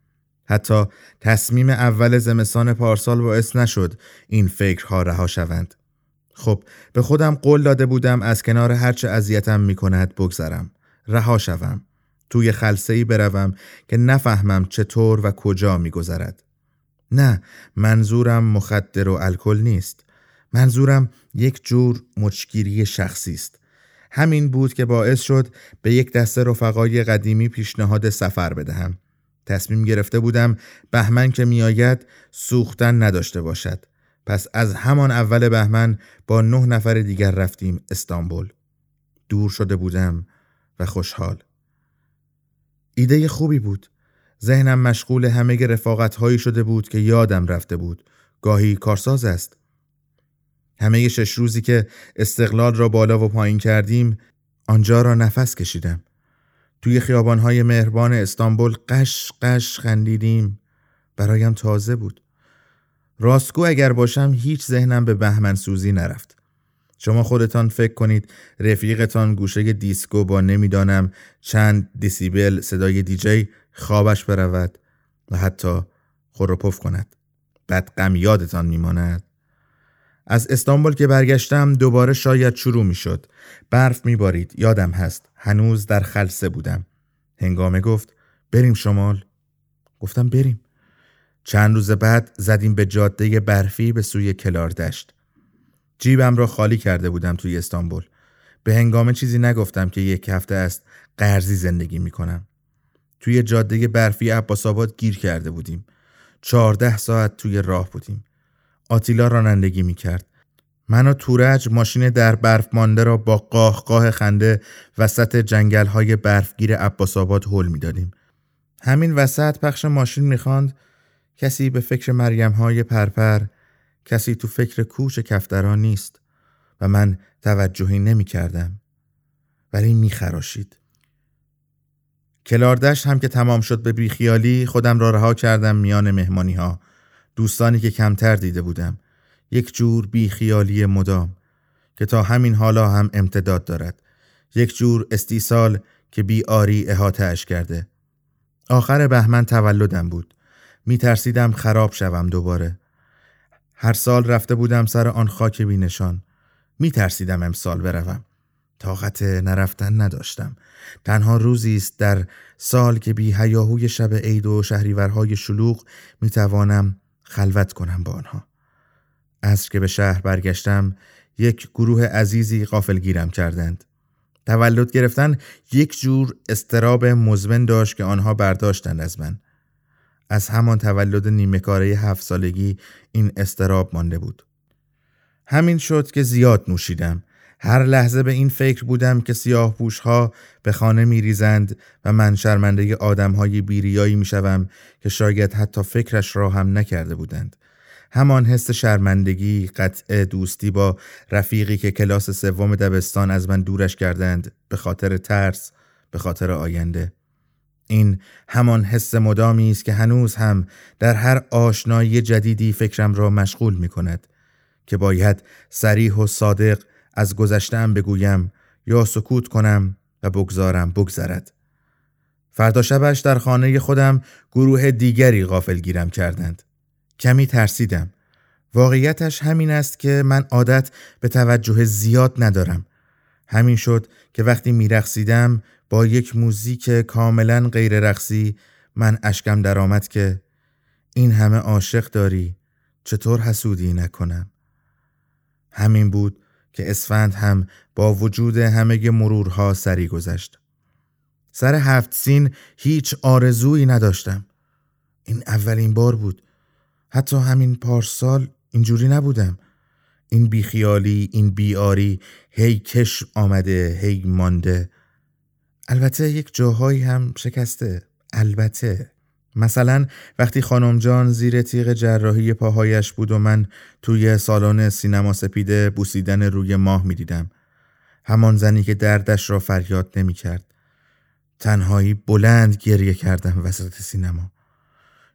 حتی تصمیم اول زمستان پارسال باعث نشد این فکرها رها شوند. خب به خودم قول داده بودم از کنار هرچه اذیتم می کند بگذرم. رها شوم. توی خلصه‌ای بروم که نفهمم چطور و کجا میگذرد. نه منظورم مخدر و الکل نیست. منظورم یک جور مچگیری شخصی است. همین بود که باعث شد به یک دسته رفقای قدیمی پیشنهاد سفر بدهم. تصمیم گرفته بودم بهمن که میآید سوختن نداشته باشد. پس از همان اول بهمن با نه نفر دیگر رفتیم استانبول. دور شده بودم و خوشحال. ایده خوبی بود. ذهنم مشغول همه رفاقت هایی شده بود که یادم رفته بود. گاهی کارساز است. همه شش روزی که استقلال را بالا و پایین کردیم آنجا را نفس کشیدم. توی خیابانهای مهربان استانبول قش قش خندیدیم. برایم تازه بود. راستگو اگر باشم هیچ ذهنم به بهمن سوزی نرفت. شما خودتان فکر کنید رفیقتان گوشه دیسکو با نمی‌دانم چند دیسیبل صدای دیجی خوابش برود و حتی خروپف کند. بعد غم یادتان میماند. از استانبول که برگشتم دوباره شاید شروع می شد. برف می بارید. یادم هست. هنوز در خلسه بودم. هنگامه گفت بریم شمال. گفتم بریم. چند روز بعد زدیم به جاده برفی به سوی کلاردشت. جیبم را خالی کرده بودم توی استانبول. به هنگامه چیزی نگفتم که یک هفته است قرضی زندگی می کنم. توی جاده برفی عباس آباد گیر کرده بودیم. چهارده ساعت توی راه بودیم. آتیلا رانندگی می کرد. من و تورج ماشین در برف مانده را با قاه قاه خنده وسط جنگل های برفگیر عباس آباد هل می دادیم. همین وسط پخش ماشین می‌خواند کسی به فکر مریم های پرپر کسی تو فکر کوش کفتران نیست و من توجهی نمی کردم. ولی می خراشید. کلاردشت هم که تمام شد به بیخیالی خودم را رها کردم میان مهمانی ها دوستانی که کمتر دیده بودم. یک جور بیخیالی مدام که تا همین حالا هم امتداد دارد. یک جور استیصال که بی آری احاتش کرده. آخر بهمن تولدم بود. می ترسیدم خراب شوم دوباره. هر سال رفته بودم سر آن خاک بی نشان. می ترسیدم امسال بروم. طاقت نرفتن نداشتم. تنها روزی است در سال که بی هیاهوی شب عید و شهریورهای شلوغ می توانم خلوت کنم با آنها. از که به شهر برگشتم یک گروه عزیزی قافل گیرم کردند. تولد گرفتن یک جور استراب مزمن داشت که آنها برداشتند از من. از همان تولد نیمکاره هفت سالگی این استراب مانده بود. همین شد که زیاد نوشیدم. هر لحظه به این فکر بودم که سیاه ها به خانه می ریزند و من شرمنده آدم های بیریایی می شوم که شاید حتی فکرش را هم نکرده بودند. همان حس شرمندگی قطع دوستی با رفیقی که کلاس سوم دبستان از من دورش کردند به خاطر ترس به خاطر آینده این همان حس مدامی است که هنوز هم در هر آشنایی جدیدی فکرم را مشغول می کند که باید سریح و صادق از گذشتم بگویم یا سکوت کنم و بگذارم بگذرد. فردا شبش در خانه خودم گروه دیگری غافل گیرم کردند. کمی ترسیدم. واقعیتش همین است که من عادت به توجه زیاد ندارم. همین شد که وقتی میرقصیدم با یک موزیک کاملا غیر رقصی من اشکم درآمد که این همه عاشق داری چطور حسودی نکنم؟ همین بود که اسفند هم با وجود همه مرورها سری گذشت. سر هفت سین هیچ آرزویی نداشتم. این اولین بار بود. حتی همین پارسال اینجوری نبودم. این بیخیالی این بیاری هی کش آمده هی مانده. البته یک جاهایی هم شکسته. البته. مثلا وقتی خانم جان زیر تیغ جراحی پاهایش بود و من توی سالن سینما سپیده بوسیدن روی ماه می دیدم. همان زنی که دردش را فریاد نمی کرد. تنهایی بلند گریه کردم وسط سینما.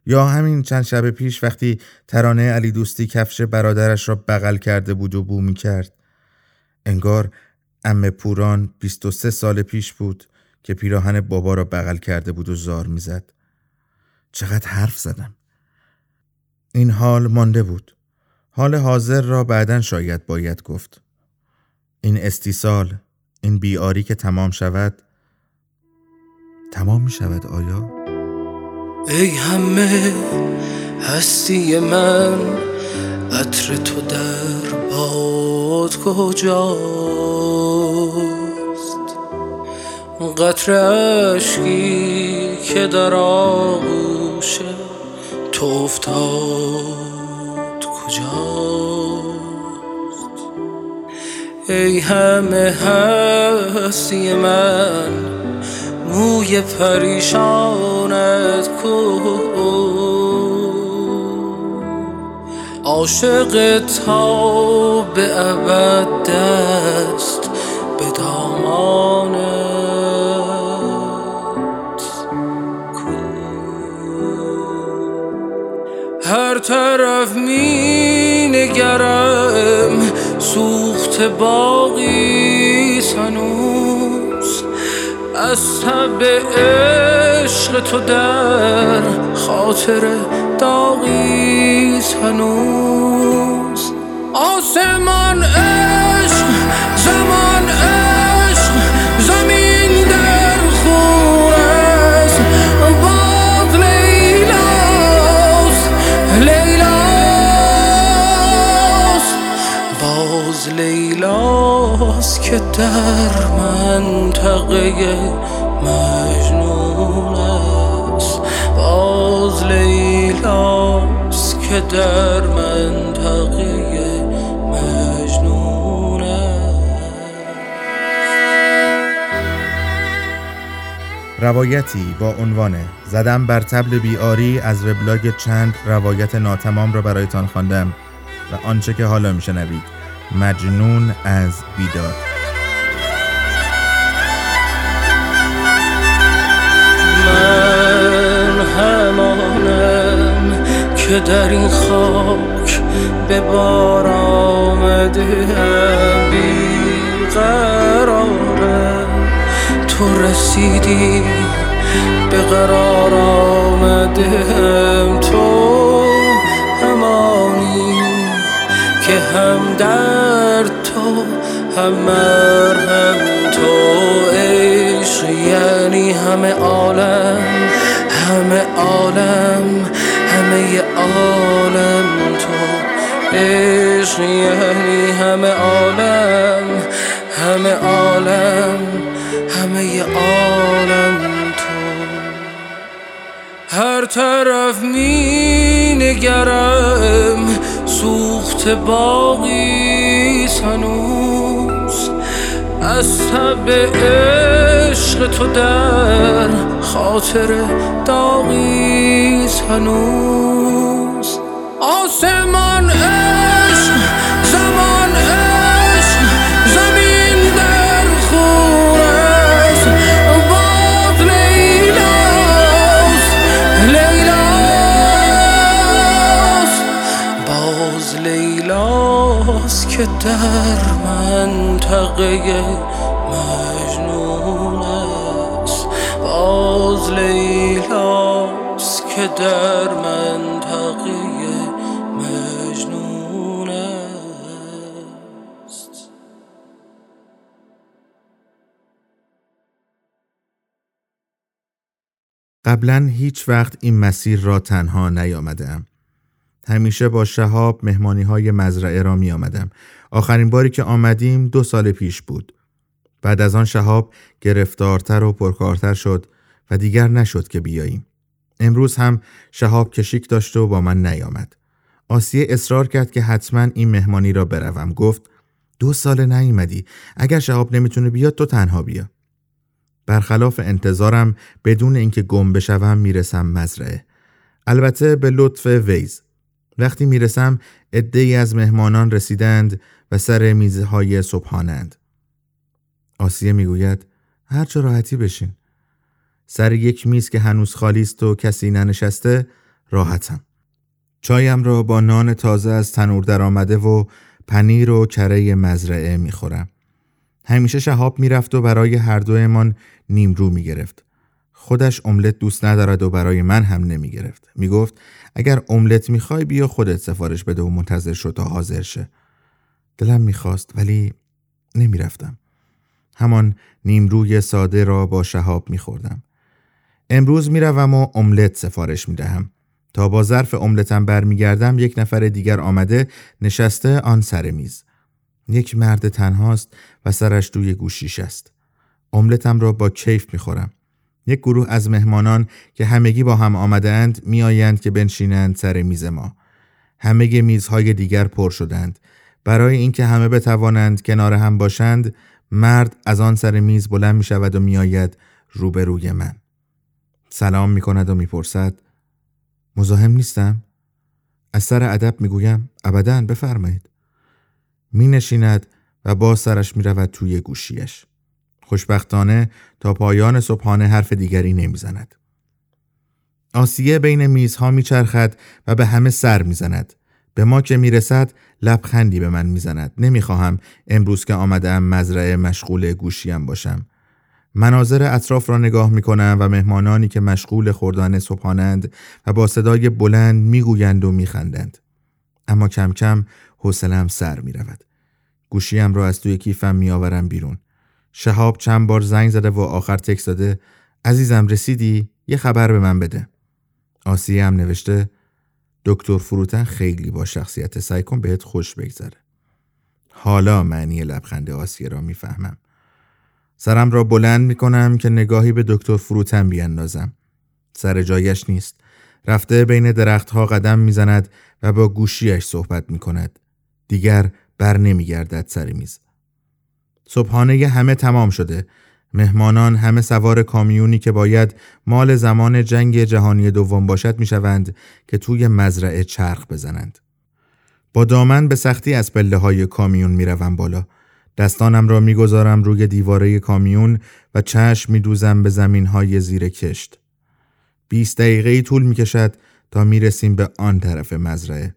یا همین چند شب پیش وقتی ترانه علی دوستی کفش برادرش را بغل کرده بود و بو می کرد. انگار ام پوران 23 سال پیش بود که پیراهن بابا را بغل کرده بود و زار می‌زد. چقدر حرف زدم. این حال مانده بود. حال حاضر را بعدا شاید باید گفت. این استیصال، این بیاری که تمام شود تمام می شود آیا؟ ای همه هستی من عطر تو در باد کجاست قطر اشکی که در آغوش تو افتاد کجاست؟ ای همه هستی من موی پریشانت کو عاشق تا به ابد دست به دامانت هر طرف می نگرم سوخت باقی هنوز از تب عشق تو در خاطر داغی هنوز آسمان عشق زمان که در منطقه مجنون است. باز لیلاست که در منطقه مجنون روایتی با عنوان زدم بر تبل بیاری از وبلاگ چند روایت ناتمام را برایتان خواندم و آنچه که حالا میشنوید. مجنون از بیداد که در این خاک به بار آمده بیقرارم تو رسیدی به قرار آمدم تو همانی که هم در تو هم مرهم تو. عشق یعنی همه عالم همه عالم همه عالم تو عشق یعنی همه عالم همه عالم همه عالم تو. هر طرف می نگرم سوخت باقی هنوز. از تب عشق تو در خاطر داغی هنوز. آسمان عشق زمان عشق زمین در خون است. باد لیلاست لیلاست باز لیلاست که در منطقه لیلاست که در منطقه مجنون است قبلا هیچ وقت این مسیر را تنها نیامدم. همیشه با شهاب مهمانی های مزرعه را می آمدم. آخرین باری که آمدیم دو سال پیش بود. بعد از آن شهاب گرفتارتر و پرکارتر شد و دیگر نشد که بیاییم. امروز هم شهاب کشیک داشت و با من نیامد. آسیه اصرار کرد که حتما این مهمانی را بروم. گفت دو سال نیامدی. اگر شهاب نمی‌تونه بیاد تو تنها بیا. برخلاف انتظارم بدون اینکه گم بشوم می‌رسم مزرعه. البته به لطف ویز. وقتی می‌رسم ای از مهمانان رسیدند و سر میزهای صبحانند. آسیه می‌گوید هر چه راحتی بشین. سر یک میز که هنوز خالی است و کسی ننشسته راحتم. چایم را با نان تازه از تنور درآمده و پنیر و کره مزرعه می‌خورم. همیشه شهاب می‌رفت و برای هر دومان نیمرو می‌گرفت. خودش املت دوست ندارد و برای من هم نمی گرفت. می گفت اگر املت می‌خوای بیا خودت سفارش بده و منتظر شد تا حاضر شه. دلم می‌خواست ولی نمی‌رفتم. همان نیمروی ساده را با شهاب میخوردم. امروز می‌روم و املت سفارش می‌دهم. تا با ظرف املتم برمیگردم یک نفر دیگر آمده نشسته آن سر میز. یک مرد تنهاست و سرش دوی گوشیش است. املتم را با کیف می‌خورم. یک گروه از مهمانان که همگی با هم آمدند میآیند که بنشینند سر میز ما. همه میزهای دیگر پر شدند. برای اینکه همه بتوانند کنار هم باشند، مرد از آن سر میز بلند می شود و میآید روبروی من. سلام می کند و می‌پرسد مزاحم نیستم؟ از سر ادب می‌گویم ابدا بفرمایید. می نشیند و با سرش می رود توی گوشیش. خوشبختانه تا پایان صبحانه حرف دیگری نمی‌زند. آسیه بین میزها میچرخد و به همه سر می‌زند. به ما که می‌رسد لبخندی به من می‌زند. نمی‌خواهم امروز که آمدم مزرعه مشغول گوشیم باشم. مناظر اطراف را نگاه می کنم و مهمانانی که مشغول خوردن صبحانند و با صدای بلند می‌گویند و میخندند. اما کم کم حوصلم سر می رود. گوشیم را از توی کیفم میآورم بیرون. شهاب چند بار زنگ زده و آخر تکس داده عزیزم رسیدی یه خبر به من بده آسیه هم نوشته دکتر فروتن خیلی با شخصیت سعی کن بهت خوش بگذره حالا معنی لبخند آسیه را می‌فهمم سرم را بلند می کنم که نگاهی به دکتر فروتن بیاندازم سر جایش نیست رفته بین درختها قدم می‌زند و با گوشیش صحبت می کند دیگر بر نمی گردد سر میز صبحانه همه تمام شده. مهمانان همه سوار کامیونی که باید مال زمان جنگ جهانی دوم باشد می‌شوند که توی مزرعه چرخ بزنند. با دامن به سختی از پله های کامیون می‌روم بالا. دستانم را می‌گذارم روی دیواره کامیون و چشم میدوزم به زمین های زیر کشت. 20 دقیقه طول می‌کشد تا می‌رسیم به آن طرف مزرعه.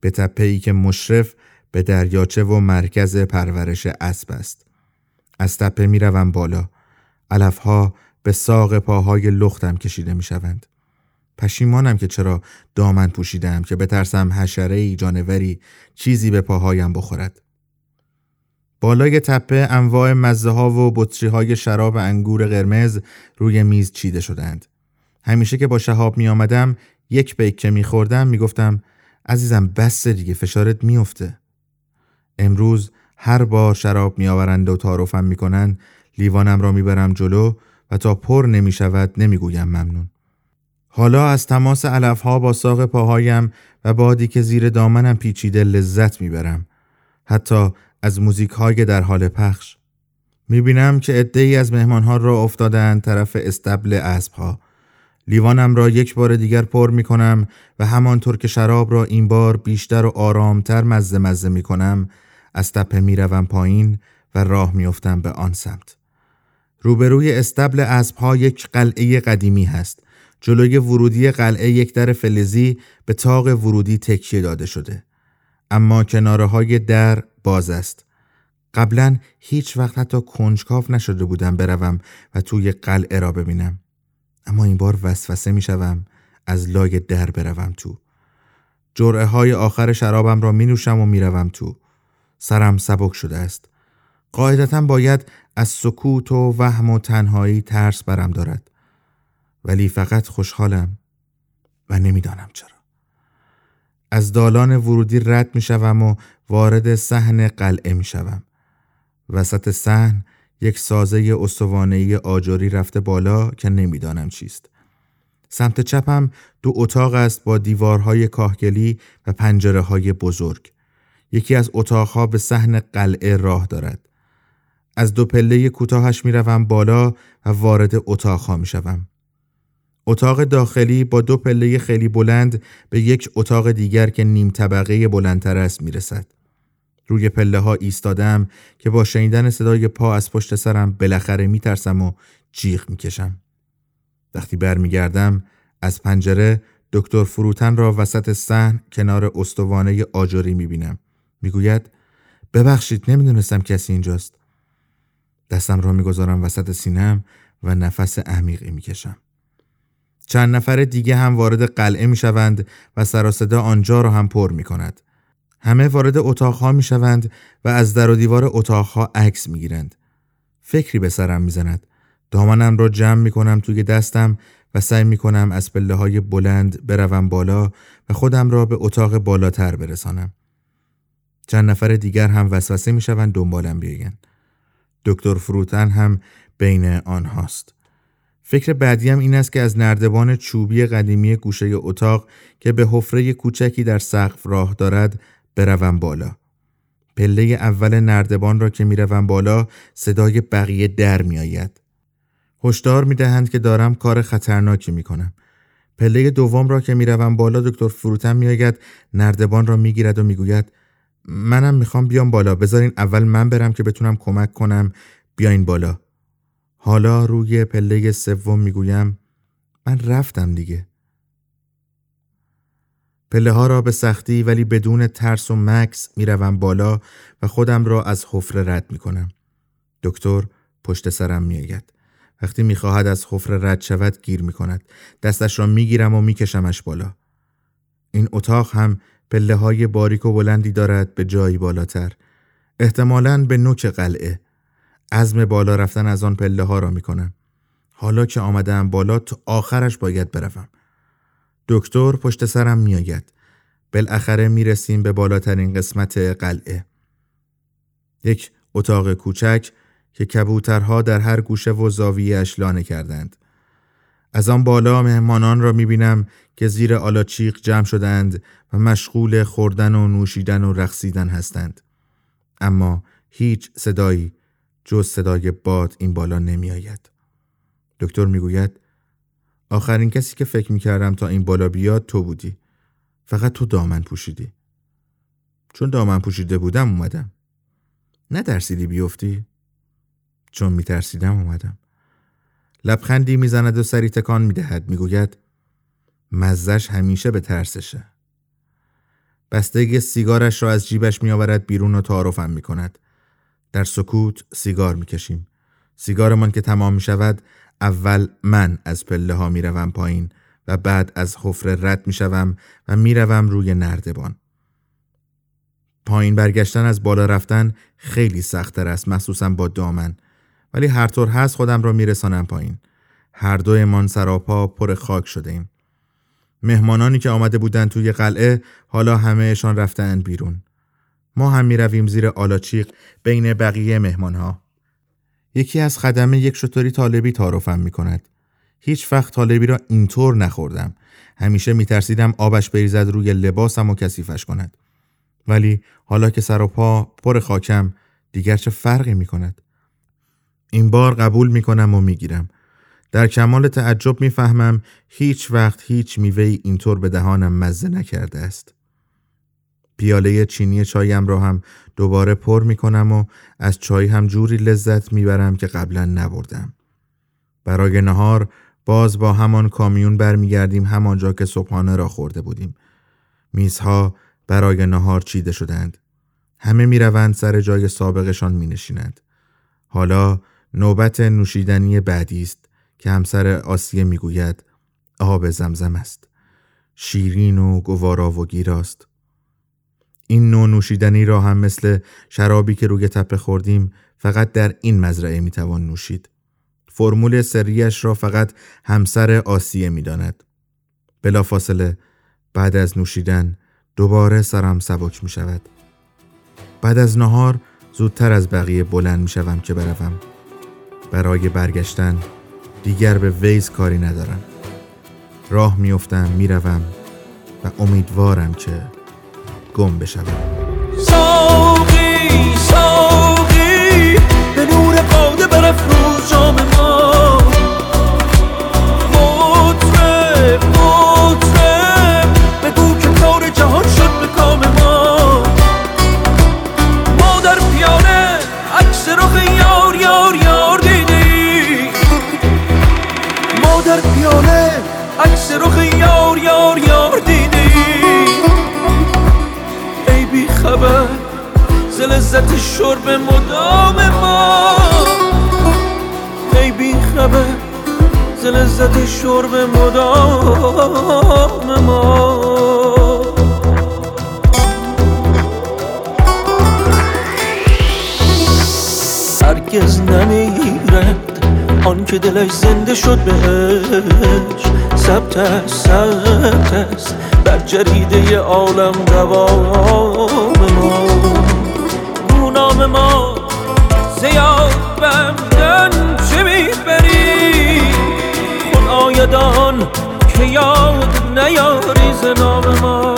به تپه ای که مشرف به دریاچه و مرکز پرورش اسب است. از تپه می روم بالا. علفها به ساق پاهای لختم کشیده می شوند. پشیمانم که چرا دامن پوشیدم که بترسم حشره ای جانوری چیزی به پاهایم بخورد. بالای تپه انواع مزه ها و بطری های شراب انگور قرمز روی میز چیده شدند. همیشه که با شهاب می آمدم یک بیک که می خوردم می گفتم عزیزم بس دیگه فشارت میافته. امروز هر بار شراب میآورند و تعارفم می‌کنند لیوانم را می‌برم جلو و تا پر نمی شود نمی‌گویم ممنون. حالا از تماس ها با ساق پاهایم و بادی که زیر دامنم پیچیده لذت می‌برم. حتی از موزیک های در حال پخش. می‌بینم که ای از مهمانها را افتادند طرف استبل اسبها. لیوانم را یک بار دیگر پر می کنم و همانطور که شراب را این بار بیشتر و آرامتر مزه مزه می کنم از تپه می‌روم پایین و راه میافتم به آن سمت. روبروی استبل اسبها یک قلعه قدیمی هست. جلوی ورودی قلعه یک در فلزی به تاق ورودی تکیه داده شده. اما کناره های در باز است. قبلا هیچ وقت حتی کنجکاف نشده بودم بروم و توی قلعه را ببینم. اما این بار وسوسه می شوم از لای در بروم تو. جرعه های آخر شرابم را می نوشم و می روم تو. سرم سبک شده است. قاعدتا باید از سکوت و وهم و تنهایی ترس برم دارد. ولی فقط خوشحالم و نمی‌دانم چرا از دالان ورودی رد می شوم و وارد صحن قلعه می شوم. وسط صحن یک سازه استوانهی آجری رفته بالا که نمی‌دانم چیست. سمت چپم دو اتاق است با دیوارهای کاهگلی و پنجره های بزرگ. یکی از اتاقها به صحن قلعه راه دارد. از دو پله کوتاهش می روم بالا و وارد اتاقها می شوم. اتاق داخلی با دو پله خیلی بلند به یک اتاق دیگر که نیم طبقه بلندتر است می رسد. روی پله ها ایستادم که با شنیدن صدای پا از پشت سرم بالاخره می ترسم و جیغ می کشم. وقتی برمیگردم از پنجره دکتر فروتن را وسط صحن کنار استوانه آجری می بینم. می گوید ببخشید نمی‌دونستم کسی اینجاست. دستم را می‌گذارم وسط سینم و نفس عمیقی می‌کشم. چند نفر دیگه هم وارد قلعه می شوند و سر صدا آنجا را هم پر می کند. همه وارد اتاقها می شوند و از در و دیوار اتاقها عکس می گیرند. فکری به سرم می زند. دامنم را جمع می کنم توی دستم و سعی می کنم از پله های بلند بروم بالا و خودم را به اتاق بالاتر برسانم. چند نفر دیگر هم وسوسه می شوند دنبالم بیایند. دکتر فروتن هم بین آنهاست. فکر بعدیم این است که از نردبان چوبی قدیمی گوشه اتاق که به حفره کوچکی در سقف راه دارد بروم بالا. پله اول نردبان را که می‌روم بالا صدای بقیه در میآید. هشدار می‌دهند که دارم کار خطرناکی می‌کنم. پله دوم را که می‌روم بالا دکتر فروتن میآید نردبان را می‌گیرد و می‌گوید منم می‌خوام بیام بالا بذارین اول من برم که بتونم کمک کنم بیاین بالا حالا روی پله سوم می‌گویم من رفتم دیگه. پله ها را به سختی ولی بدون ترس و مکس می‌روم بالا و خودم را از حفره رد می‌کنم. دکتر پشت سرم میآید. وقتی می‌خواهد از حفره رد شود گیر می‌کند. دستش را می‌گیرم و میکشمش بالا. این اتاق هم پله های باریک و بلندی دارد به جایی بالاتر. احتمالاً به نوک قلعه. عزم بالا رفتن از آن پله ها را می کنم. حالا که آمدم بالا تا آخرش باید بروم. دکتر پشت سرم میآید. بالاخره می رسیم به بالاترین قسمت قلعه. یک اتاق کوچک که کبوترها در هر گوشه و زاویهش لانه کردند. از آن بالا مهمانان را می بینم که زیر آلاچیق جمع شدند و مشغول خوردن و نوشیدن و رقصیدن هستند. اما هیچ صدایی جز صدای باد این بالا نمی آید. دکتر می گوید آخرین کسی که فکر می کردم تا این بالا بیاد تو بودی. فقط تو دامن پوشیدی. چون دامن پوشیده بودم اومدم. ندرسیدی بیفتی؟ چون می ترسیدم اومدم. لبخندی می‌زند و سری تکان می‌دهد می‌گوید مزش همیشه به ترسشه بستگی سیگارش را از جیبش میآورد بیرون و تعارفم می کند. در سکوت سیگار می‌کشیم. سیگارمان که تمام می شود اول من از پله ها می روم پایین و بعد از حفره رد می شوم و می روم روی نردبان. پایین برگشتن از بالا رفتن خیلی سختتر است مخصوصا با دامن ولی هر طور هست خودم را میرسانم پایین. هر دویمان سراپا پر خاک شده ایم. مهمانانی که آمده بودند توی قلعه حالا همهشان رفتند بیرون. ما هم می رویم زیر آلاچیق بین بقیه مهمانها. یکی از خدمه یک شطوری طالبی تعارفم می کند. هیچ وقت طالبی را اینطور نخوردم. همیشه می ترسیدم آبش بریزد روی لباسم و کثیفش کند. ولی حالا که سر و پا پر خاکم دیگر چه فرقی می کند؟ این بار قبول می کنم و می گیرم. در کمال تعجب می‌فهمم هیچ وقت هیچ میوهی اینطور به دهانم مزه نکرده است. پیاله چینی چایم را هم دوباره پر می کنم و از چای هم جوری لذت می‌برم که قبلا نبردم. برای نهار باز با همان کامیون برمیگردیم همانجا که صبحانه را خورده بودیم. میزها برای نهار چیده شدند. همه می‌روند سر جای سابقشان می نشینند. حالا نوبت نوشیدنی بعدی است که همسر آسیه می‌گوید آب زمزم است شیرین و گوارا و گیراست این نوع نوشیدنی را هم مثل شرابی که روی تپه خوردیم فقط در این مزرعه می‌توان نوشید فرمول سریش را فقط همسر آسیه می داند. بلافاصله بعد از نوشیدن دوباره سرم سبک می شود. بعد از نهار زودتر از بقیه بلند می شوم که بروم. برای برگشتن دیگر به ویز کاری ندارم. راه میافتم می‌روم و امیدوارم که گم بشوم. لذت شرب مدام ما. ای بی خبر ز لذت شرب مدام ما. هرگز نمیرد آن که دلش زنده شد بهش. ثبت است ثبت است. بر جریده عالم دوام ما. گونام ما زیاد بمدن چه می‌بری؟ خود آیدان که یاد نیاری ز نام ما.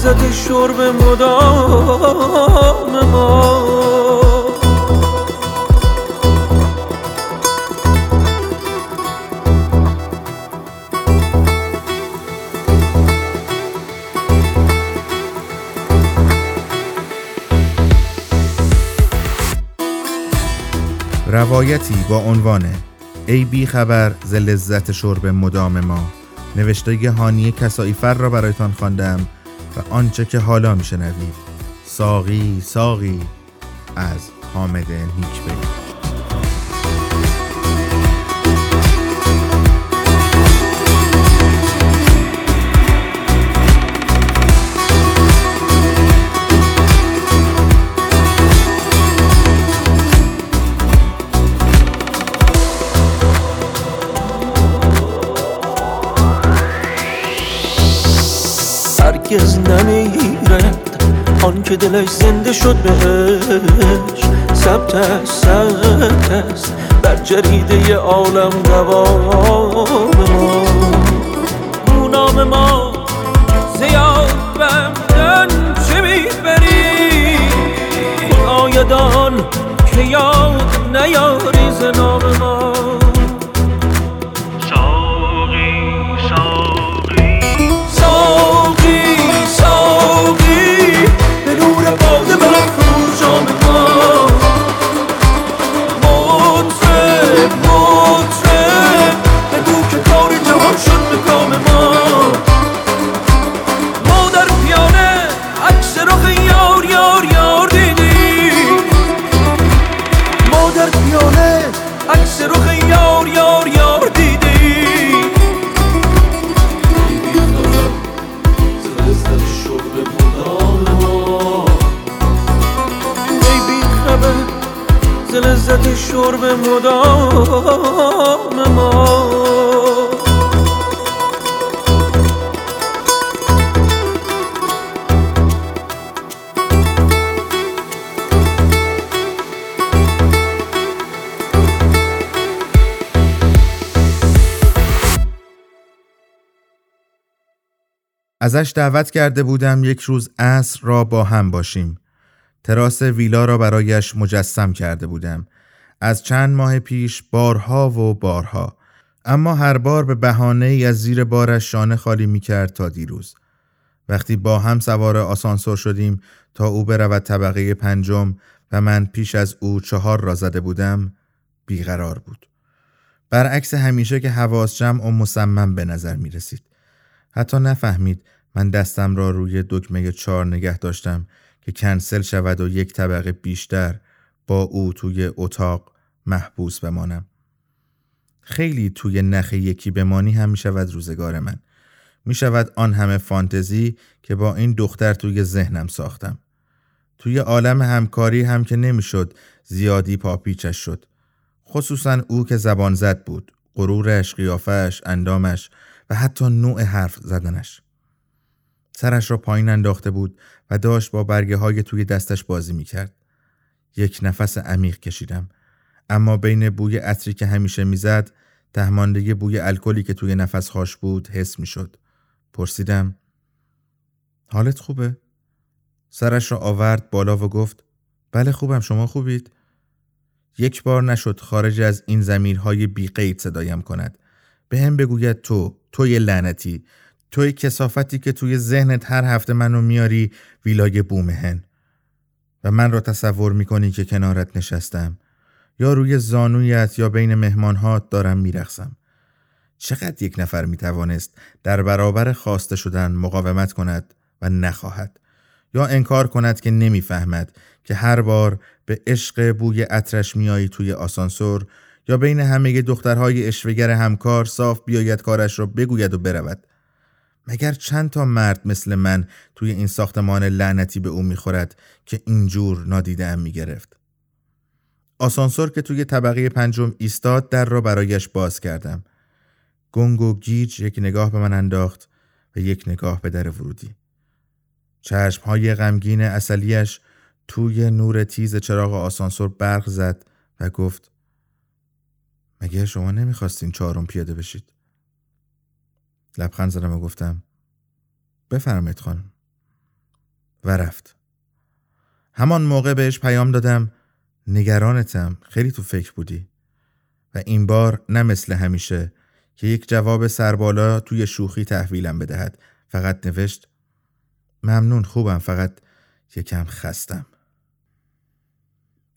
لذت شرب مدام ما. روایتی با عنوان ای بی خبر ز لذت شرب مدام ما. نوشته هانی کساییفر را برایتان خواندم. و آنچه که حالا میشنوید ساقی ساقی. از حامد نیکبی که دلش زنده شد بهش. ثبت است ثبت است. بر جریده عالم دوام ما گونام ما زیاد بمدن چه می‌بری؟ آیدان که یاد نیاری ز نام ما. مدام ما ازش دعوت کرده بودم یک روز عصر را با هم باشیم. تراس ویلا را برایش مجسم کرده بودم. از چند ماه پیش بارها و بارها. اما هر بار به بهانه ای از زیر بارش شانه خالی می کرد تا دیروز. وقتی با هم سوار آسانسور شدیم تا او برود طبقه پنجم و من پیش از او چهار را زده بودم بیقرار بود. برعکس همیشه که حواس جمع و مصمم به نظر می رسید حتی نفهمید من دستم را روی دکمه چهار نگه داشتم که کنسل شود و یک طبقه بیشتر با او توی اتاق محبوس بمانم. خیلی توی نخ یکی بمانی هم می شود روزگار من. می شود آن همه فانتزی که با این دختر توی ذهنم ساختم. توی عالم همکاری هم که نمی‌شد زیادی پاپیچش شد. خصوصا او که زبان زد بود غرورش، قیافش، اندامش و حتی نوع حرف زدنش. سرش را پایین انداخته بود و داشت با برگه های توی دستش بازی می کرد. یک نفس عمیق کشیدم. اما بین بوی عطری که همیشه می‌زد تهماندگی بوی الکلی که توی نفسهاش بود حس می شد. پرسیدم حالت خوبه؟ سرش را آورد بالا و گفت بله خوبم شما خوبید؟ یک بار نشد خارج از این زمیرهای بیقید صدایم کند به هم بگوید تو توی لعنتی توی کسافتی که توی ذهنت هر هفته منو میاری ویلای بومهن و من را تصور می‌کنی که کنارت نشستم یا روی زانویت یا بین مهمانهات دارم میرخسم چقدر یک نفر می‌توانست در برابر خواسته شدن مقاومت کند و نخواهد یا انکار کند که نمی‌فهمد که هر بار به عشق بوی عطرش میایی توی آسانسور یا بین همه دخترهای اشوگر همکار صاف بیاید کارش را بگوید و برود. مگر چند تا مرد مثل من توی این ساختمان لعنتی به او می‌خورد که اینجور نادیده ام می‌گرفت؟ آسانسور که توی طبقه پنجم ایستاد در را برایش باز کردم. گنگ و گیج یک نگاه به من انداخت و یک نگاه به در ورودی. چشمهای غمگین اصلیش توی نور تیز چراغ آسانسور برق زد و گفت مگه شما نمی‌خواستین چهارم پیاده بشید؟ لبخند زدم و گفتم بفرمایید خانم. و رفت. همان موقع بهش پیام دادم نگرانتم. خیلی تو فکر بودی. و این بار نه مثل همیشه که یک جواب سربالا توی شوخی تحویلم بدهد. فقط نوشت ممنون خوبم فقط یکم خستم.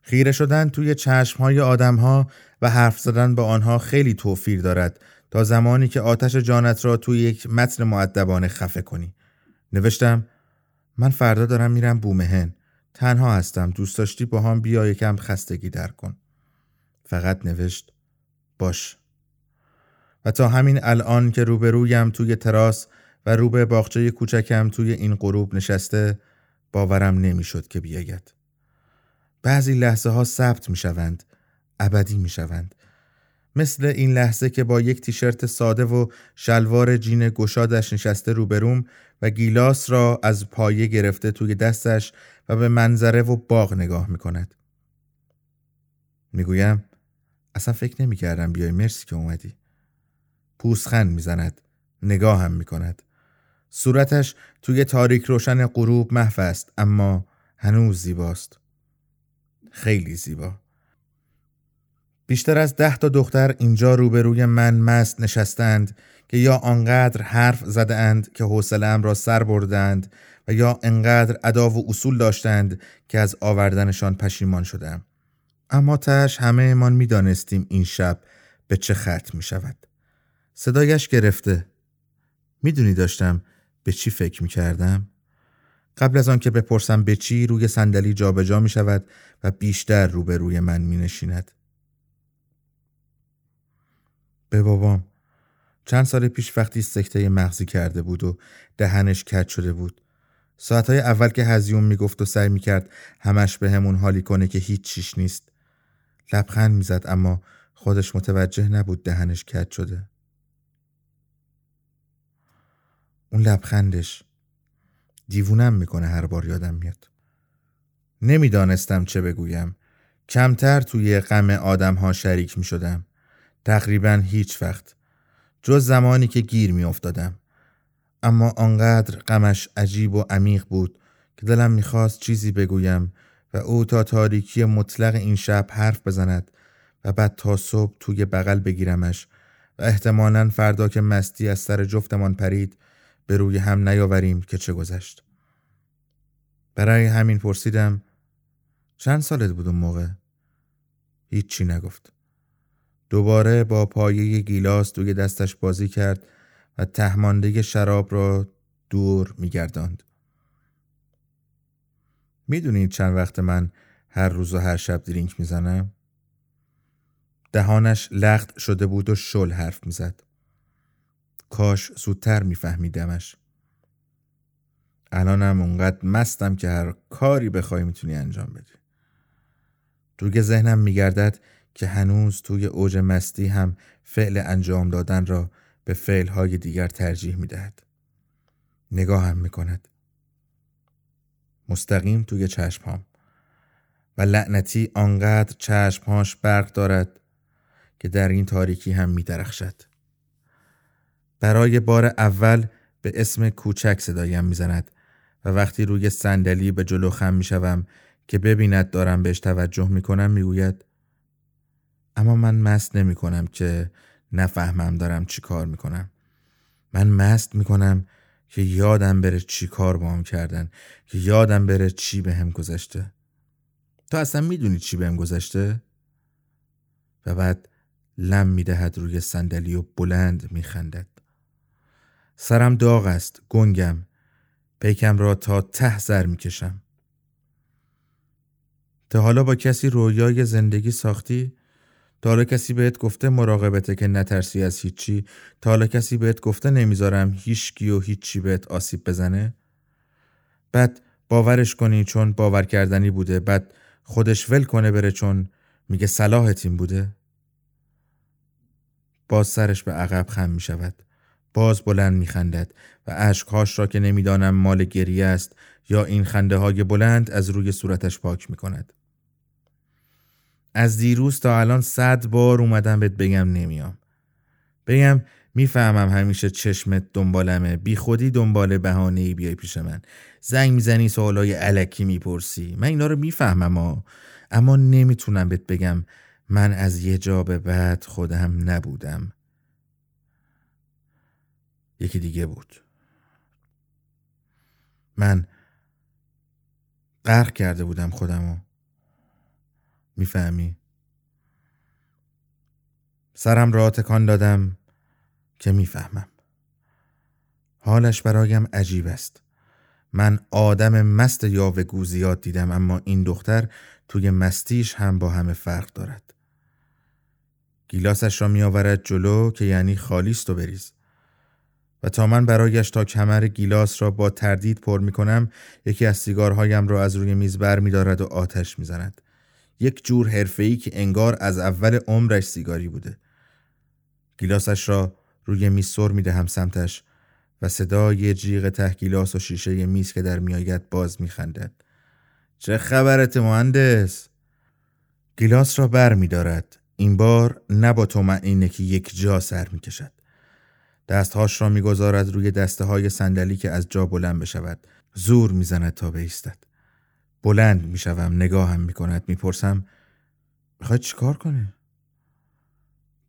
خیره شدن توی چشمهای آدمها و حرف زدن با آنها خیلی توفیر دارد تا زمانی که آتش جانت را توی یک متن معدبانه خفه کنی. نوشتم من فردا دارم میرم بومهن. تنها هستم. دوست داشتی با هم بیا یکم خستگی در کن. فقط نوشت باش. و تا همین الان که روبرویم توی تراس و رو به باغچه کوچکم توی این غروب نشسته باورم نمی‌شد که بیاید. بعضی لحظه ها ثبت می شوند ابدی می شوند مثل این لحظه که با یک تیشرت ساده و شلوار جین گشادش نشسته روبروم و گیلاس را از پایه گرفته توی دستش و به منظره و باغ نگاه می کند. می گویم اصلا فکر نمی کردم بیای مرسی که اومدی. پوسخند می زند. نگاه هم می کند. صورتش توی تاریک روشن غروب محو است اما هنوز زیباست. خیلی زیبا. بیشتر از ده تا دختر اینجا روبروی من مست نشستند که یا آنقدر حرف زده اند که حوصله‌ام را سر بردند و یا انقدر ادا و اصول داشتند که از آوردنشان پشیمان شدم. اما تش همه ایمان می دانستیم این شب به چه ختم می شود. صدایش گرفته. می‌دونی داشتم به چی فکر می کردم؟ قبل از آن که بپرسم به چی روی صندلی جابجا می شود و بیشتر روبروی من می نشیند. به بابام چند سال پیش وقتی سکته مغزی کرده بود و دهنش کج شده بود ساعتهای اول که هزیون می‌گفت و سعی می‌کرد همش به همون حالی کنه که هیچ چیش نیست لبخند می‌زد اما خودش متوجه نبود دهنش کج شده. اون لبخندش دیوونم می‌کنه هر بار یادم میاد. نمی‌دانستم چه بگویم. کمتر توی غم آدم ها شریک می شدم تقریبا هیچ وقت. جز زمانی که گیر می افتادم. اما آنقدر غمش عجیب و عمیق بود که دلم می‌خواست چیزی بگویم و او تا تاریکی مطلق این شب حرف بزند و بعد تا صبح توی بغل بگیرمش و احتمالا فردا که مستی از سر جفتمان پرید به روی هم نیاوریم که چه گذشت برای همین پرسیدم چند سالت بود اون موقع؟ هیچی نگفت دوباره با پایه گیلاس توی دستش بازی کرد و تهمانده شراب را دور میگرداند. می‌دونید چند وقت من هر روز و هر شب درینک می‌زنم؟ دهانش لخت شده بود و شل حرف می‌زد. کاش زودتر میفهمیدمش. الانم اونقدر مستم که هر کاری بخوای می‌تونی انجام بدی. توی ذهنم میگردد که هنوز توی اوج مستی هم فعل انجام دادن را به فعلهای دیگر ترجیح می‌دهد. نگاه هم می‌کند. مستقیم توی چشمهام و لعنتی آنقدر چشمهاش برق دارد که در این تاریکی هم میدرخشد. برای بار اول به اسم کوچک صدایم می‌زند و وقتی روی صندلی به جلو خم می‌شوم که ببیند دارم بهش توجه می‌کنم می‌گوید اما من مست نمی کنم که نفهمم دارم چی کار می‌کنم. من مست می‌کنم که یادم بره چی کار با هم کردن که یادم بره چی به هم گذشته. تو اصلا می‌دونی چی به هم گذشته؟ و بعد لم می‌دهد روی صندلی و بلند میخندد. سرم داغ است گنگم. پیکم را تا ته سر می‌کشم. تا حالا با کسی رویای زندگی ساختی؟ تا حالا کسی بهت گفته مراقبته که نترسی از هیچی؟ تا حالا کسی بهت گفته نمی‌ذارم هیچکی و هیچی بهت آسیب بزنه؟ بعد باورش کنی چون باور کردنی بوده بعد خودش ول کنه بره چون میگه صلاحت این بوده؟ باز سرش به عقب خم می شود باز بلند می خندد و اشکهاش را که نمی‌دانم مال گریه است یا این خنده های بلند از روی صورتش پاک می کند. از دیروز تا الان صد بار اومدم بهت بگم نمیام. بگم می‌فهمم همیشه چشمت دنبالمه. بی خودی دنبال بهانه ای بیای پیش من. زنگ می‌زنی سوالای علکی می‌پرسی. من اینا رو می‌فهمم ها. اما نمی‌تونم بهت بگم من از یه جا به بعد خودم نبودم. یکی دیگه بود. من غرق کرده بودم خودمو. می‌فهمی. سرم را تکان دادم که می‌فهمم. حالش برایم عجیب است. من آدم مست یاوهگو زیاد دیدم اما این دختر توی مستیش هم با همه فرق دارد. گیلاسش را میآورد جلو که یعنی خالیست و بریز. و تا من برایش تا کمر گیلاس را با تردید پر می کنم یکی از سیگارهایم را از روی میز بر می دارد و آتش می زند. یک جور حرفه‌ای که انگار از اول عمرش سیگاری بوده. گیلاسش را روی میز سر می دهم سمتش و صدای جیغ ته گیلاس و شیشه میز که در میآید باز می خندد. چه خبرت مهندس؟ گیلاس را بر می دارد. این بار نه با طمعنینه که یک جا سر می کشد. دستهاش را می‌گذارد روی دسته های صندلی که از جا بلند بشود زور می‌زند تا بایستد بلند می‌شوم نگاهم می‌کند می‌پرسم می‌خوای چیکار کنی؟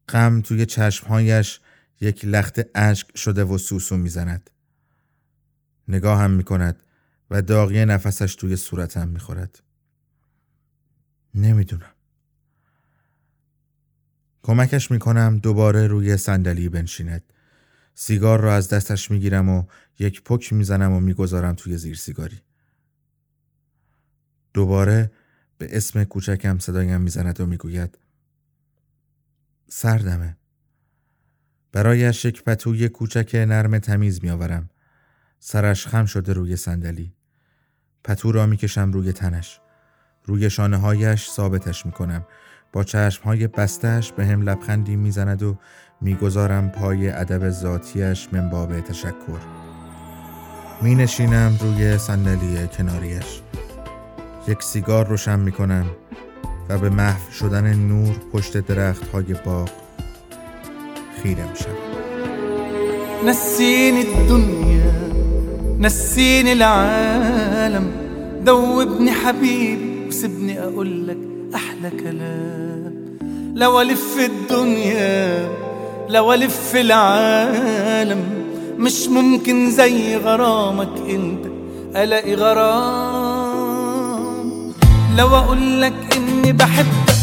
غم توی چشمهایش یک لخت اشک شده و سوسو می‌زند. نگاهم می‌کند و داغی نفسش توی صورتم می‌خورد. نمی‌دونم. کمکش می‌کنم دوباره روی صندلی بنشیند. سیگار را از دستش می‌گیرم و یک پک می‌زنم و می‌گذارم توی زیر سیگاری. دوباره به اسم کوچکم صدایم می‌زند و می‌گوید سردمه. برایش یک پتوی کوچک نرم تمیز میآورم. سرش خم شده روی صندلی. پتو را می‌کشم روی تنش. روی شانه هایش ثابتش می‌کنم. با چشم های بستش به هم لبخندی می‌زند و می‌گذارم پای ادب ذاتیش من تشکر می نشینم روی صندلی کناریش یک سیگار روشن می کنم و به محو شدن نور پشت درخت های باغ خیره می شم نسيني الدنيا نسيني العالم. ذوبني حبيبي وسبني أقول لك أحلى كلام لو الف الدنيا لو الف العالم. مش ممكن زي غرامك انت الاقي غرام. لو أقول لك إني بحبك.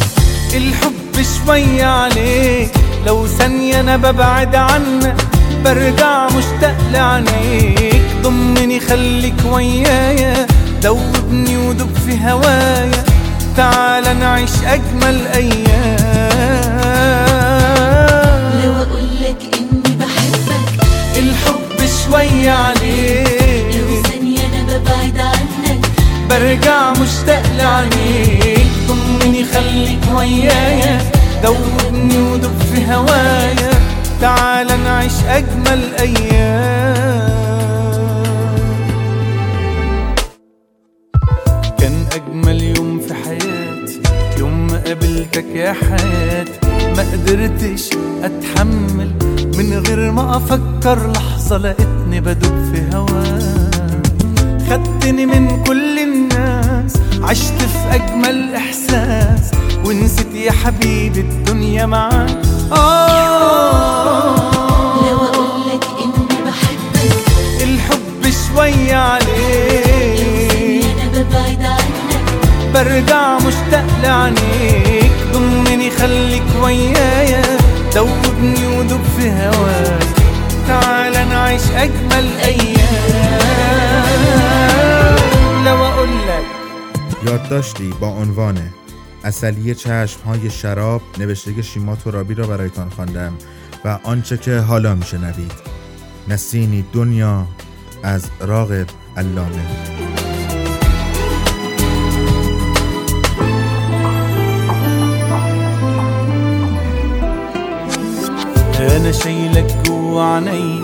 الحب شوية عليك. لو ثانية أنا ببعد عنك. برجع مشتاق لعينيك. ضمني خليك ويايا. دوبني ودوب في هوايا. تعال نعيش أجمل أيام. لو اقولك إني بحبك. الحب شوية عليك. برجع مشتاق لعينيك ضمني خليك ويايا دوبني ودوب في هوايا تعال نعيش أجمل أيام. كان أجمل يوم في حياتي. يوم ما قابلتك يا حياتي. ما قدرتش أتحمل. من غير ما أفكر لحظة لقيتني بدوب في هواك خدتني من كل عشت في أجمل إحساس ونسيت يا حبيبي الدنيا معاك. آه. لو أقولك إني بحبك. الحب شوية عليك. أنا ببعد عنك. برجع مشتاق لعينيك. ضمني خليك ويايا دوبني ودوب في هواك. تعال نعيش أجمل أيام. لو أقول لك یادداشتی با عنوان اصلی چشم های شراب نوشته شیما ترابی را برایتان خواندم و آنچه که حالا میشنوید. نسینی دنیا از راغب علامه. انا شايلك جوا عيني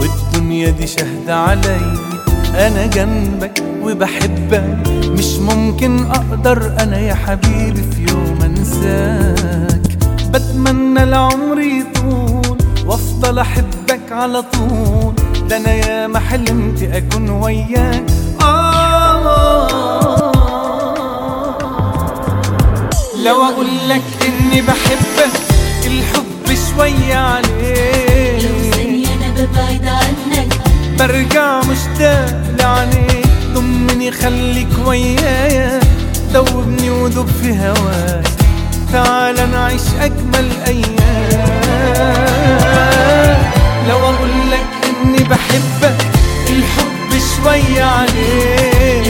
والدنيا دي شاهدة علي أنا جنبك وبحبك مش ممكن أقدر أنا يا حبيبي في يوم أنساك. بتمنى العمر يطول وأفضل أحبك على طول. ده أنا يا ما حلمت أكون وياك. آه لو أقول لك إني بحبك الحب شوية لو عليك ثانية أنا ببعد عنك. برجع مشتاق لعينيك ضمني خليك ويايا دوبني ودوب في هواك تعال نعيش أجمل أيام. لو أقول لك إني بحبك الحب شوية عليك.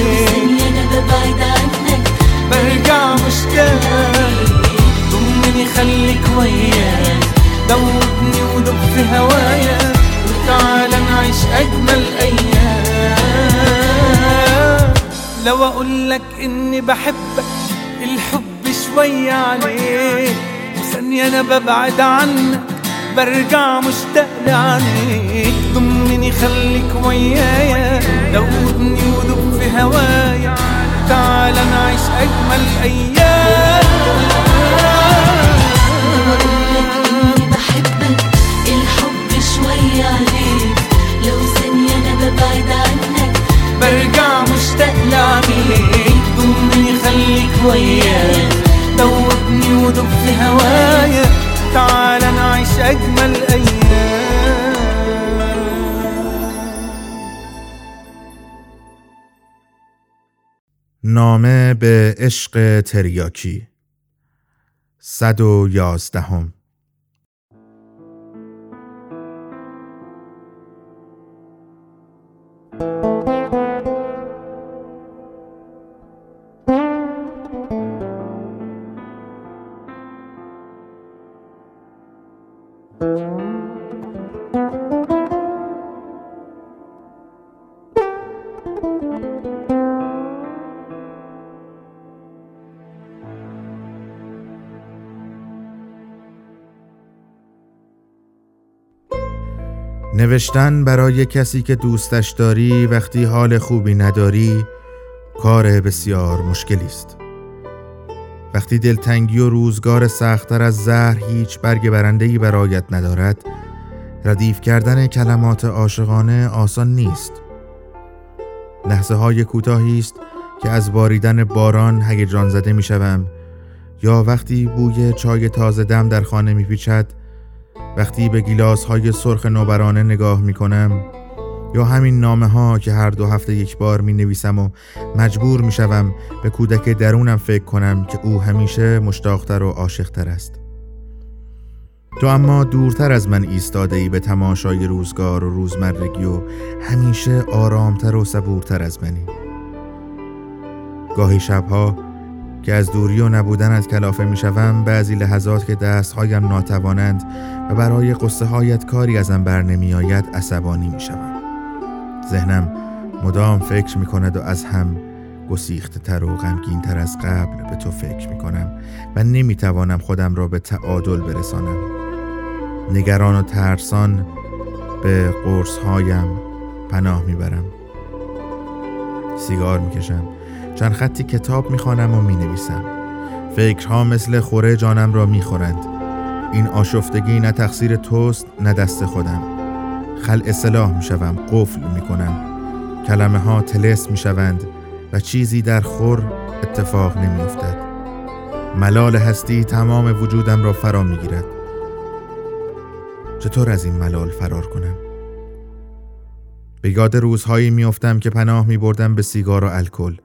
برجع مشتاق ضمني خليك ويايا دوبني ودوب في هوايا وتعال نعيش أجمل أيام. لو أقول لك إني بحبك الحب شوية عليك وثانية أنا ببعد عنك برجع مشتاق لعينيك. ضمني خليك ويايا دوبني ودوب في هوايا تعال نعيش أجمل أيام. ويايا دوبني في هوايا تعال نعيش ايام نامه به عشق تریاکی. صد و یازدهم. نوشتن برای کسی که دوستش داری وقتی حال خوبی نداری کار بسیار مشکلی است وقتی دلتنگی و روزگار سختتر از زهر هیچ برگ برندهی برایت ندارد ردیف کردن کلمات عاشقانه آسان نیست. لحظه های کوتاهی است که از باریدن باران هیجان زده می شوم یا وقتی بوی چای تازه دم در خانه می پیچد وقتی به گیلاس های سرخ نوبرانه نگاه می کنم یا همین نامه ها که هر دو هفته یک بار می نویسم و مجبور می شوم به کودک درونم فکر کنم که او همیشه مشتاقتر و عاشقتر است. تو اما دورتر از من ایستاده ای به تماشای روزگار و روزمرگی و همیشه آرامتر و صبورتر از منی. گاهی شبها که از دوری و نبودنت کلافه می شوم بعضی لحظات که دستهایم ناتوانند و برای قصه هایت کاری ازم بر نمی آید عصبانی می شوم. ذهنم مدام فکر می کند و از هم گسیخته تر و غمگین تر از قبل به تو فکر می کنم و نمی توانم خودم را به تعادل برسانم. نگران و ترسان به قرص هایم پناه می برم. سیگار می کشم. چند خطی کتاب می خوانم و می نویسم فکرها مثل خوره جانم را می خورند این آشفتگی نه تقصیر توست نه دست خودم. خل اصلاح می شوم قفل می کنم کلمه ها تلس می شوند و چیزی در خور اتفاق نمی افتد ملال هستی تمام وجودم را فرا می گیرد چطور از این ملال فرار کنم؟ به یاد روزهایی میافتم که پناه می بردم به سیگار و الکل.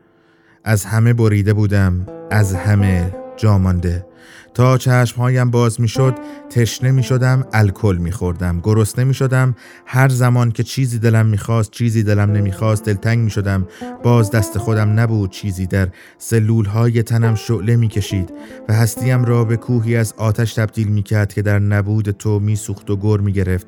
از همه بریده بودم از همه جامانده تا چشمهایم باز می شد تشنه می شدم الکل می خوردم گرسنه می شدم هر زمان که چیزی دلم می خواست چیزی دلم نمی خواست دلتنگ می شدم باز دست خودم نبود چیزی در سلول های تنم شعله می کشید و هستیم را به کوهی از آتش تبدیل می کرد که در نبود تو می سوخت و گر می گرفت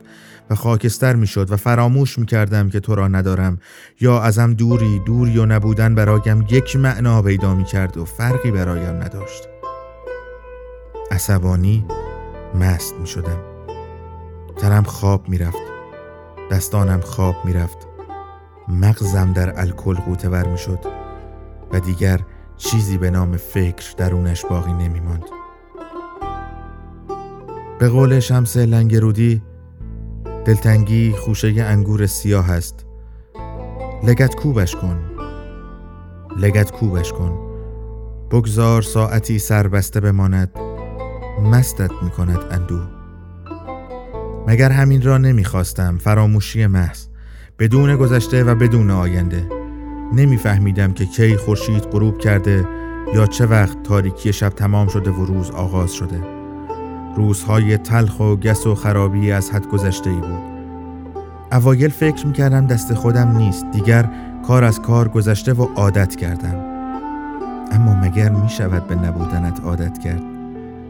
و خاکستر می شد و فراموش می کردم که تو را ندارم. یا ازم دوری دوری و نبودن برایم یک معنا پیدا می کرد و فرقی برایم نداشت. عصبانی مست می شدم تنم خواب می رفت دستانم خواب می رفت مغزم در الکل قوطه ور می شد و دیگر چیزی به نام فکر درونش باقی نمی ماند. به قول شمس لنگرودی دلتنگی خوشه انگور سیاه است. لگت کوبش کن. لگت کوبش کن. بگذار ساعتی سربسته بماند. مستت می کند اندوه مگر همین را نمی‌خواستم فراموشی محض. بدون گذشته و بدون آینده. نمیفهمیدم که کی خورشید غروب کرده یا چه وقت تاریکی شب تمام شده و روز آغاز شده. روزهای تلخ و گس و خرابی از حد گذشته ای بود. اوایل فکر می‌کردم دست خودم نیست دیگر کار از کار گذشته و عادت کردم. اما مگر می‌شود به نبودنت عادت کرد؟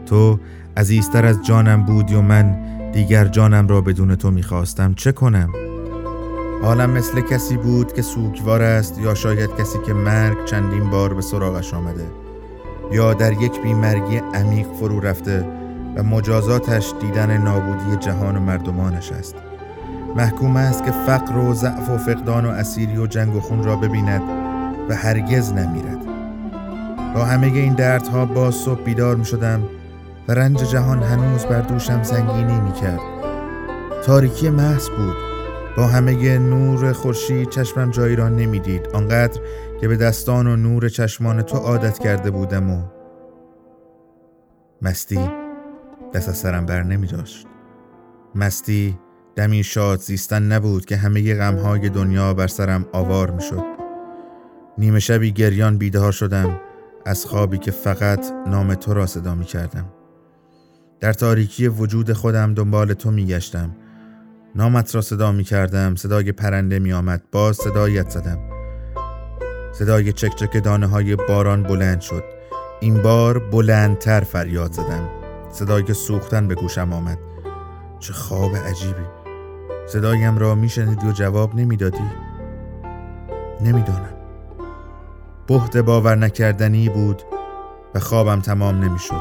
تو عزیزتر از جانم بودی و من دیگر جانم را بدون تو می‌خواستم. چه کنم؟ حالم مثل کسی بود که سوگوار است یا شاید کسی که مرگ چندین بار به سراغش آمده یا در یک بیمرگی عمیق فرو رفته و مجازاتش دیدن نابودی جهان و مردمانش است. محکوم است که فقر و ضعف و فقدان و اسیری و جنگ و خون را ببیند و هرگز نمیرد. با همه این دردها باز صبح بیدار می شدم و رنج جهان هنوز بر دوشم سنگینی می کرد تاریکی محض بود. با همه نور خورشید چشمم جایی را نمی‌دید. آنقدر که به دستان و نور چشمان تو عادت کرده بودم و مستی دست از سرم بر نمی داشت. مستی دمی شاد زیستن نبود که همه غمهای دنیا بر سرم آوار می شد. نیمه شبی گریان بیدار شدم از خوابی که فقط نام تو را صدا می کردم. در تاریکی وجود خودم دنبال تو می گشتم. نامت را صدا می کردم صدای پرنده می آمد باز صدایت زدم. صدای چکچک دانه های باران بلند شد. این بار بلندتر فریاد زدم. صدای سوختن به گوشم آمد. چه خواب عجیبی. صدایم را میشنیدی و جواب نمی‌دادی. نمی‌دانم. بهت باور نکردنی بود و خوابم تمام نمی‌شد.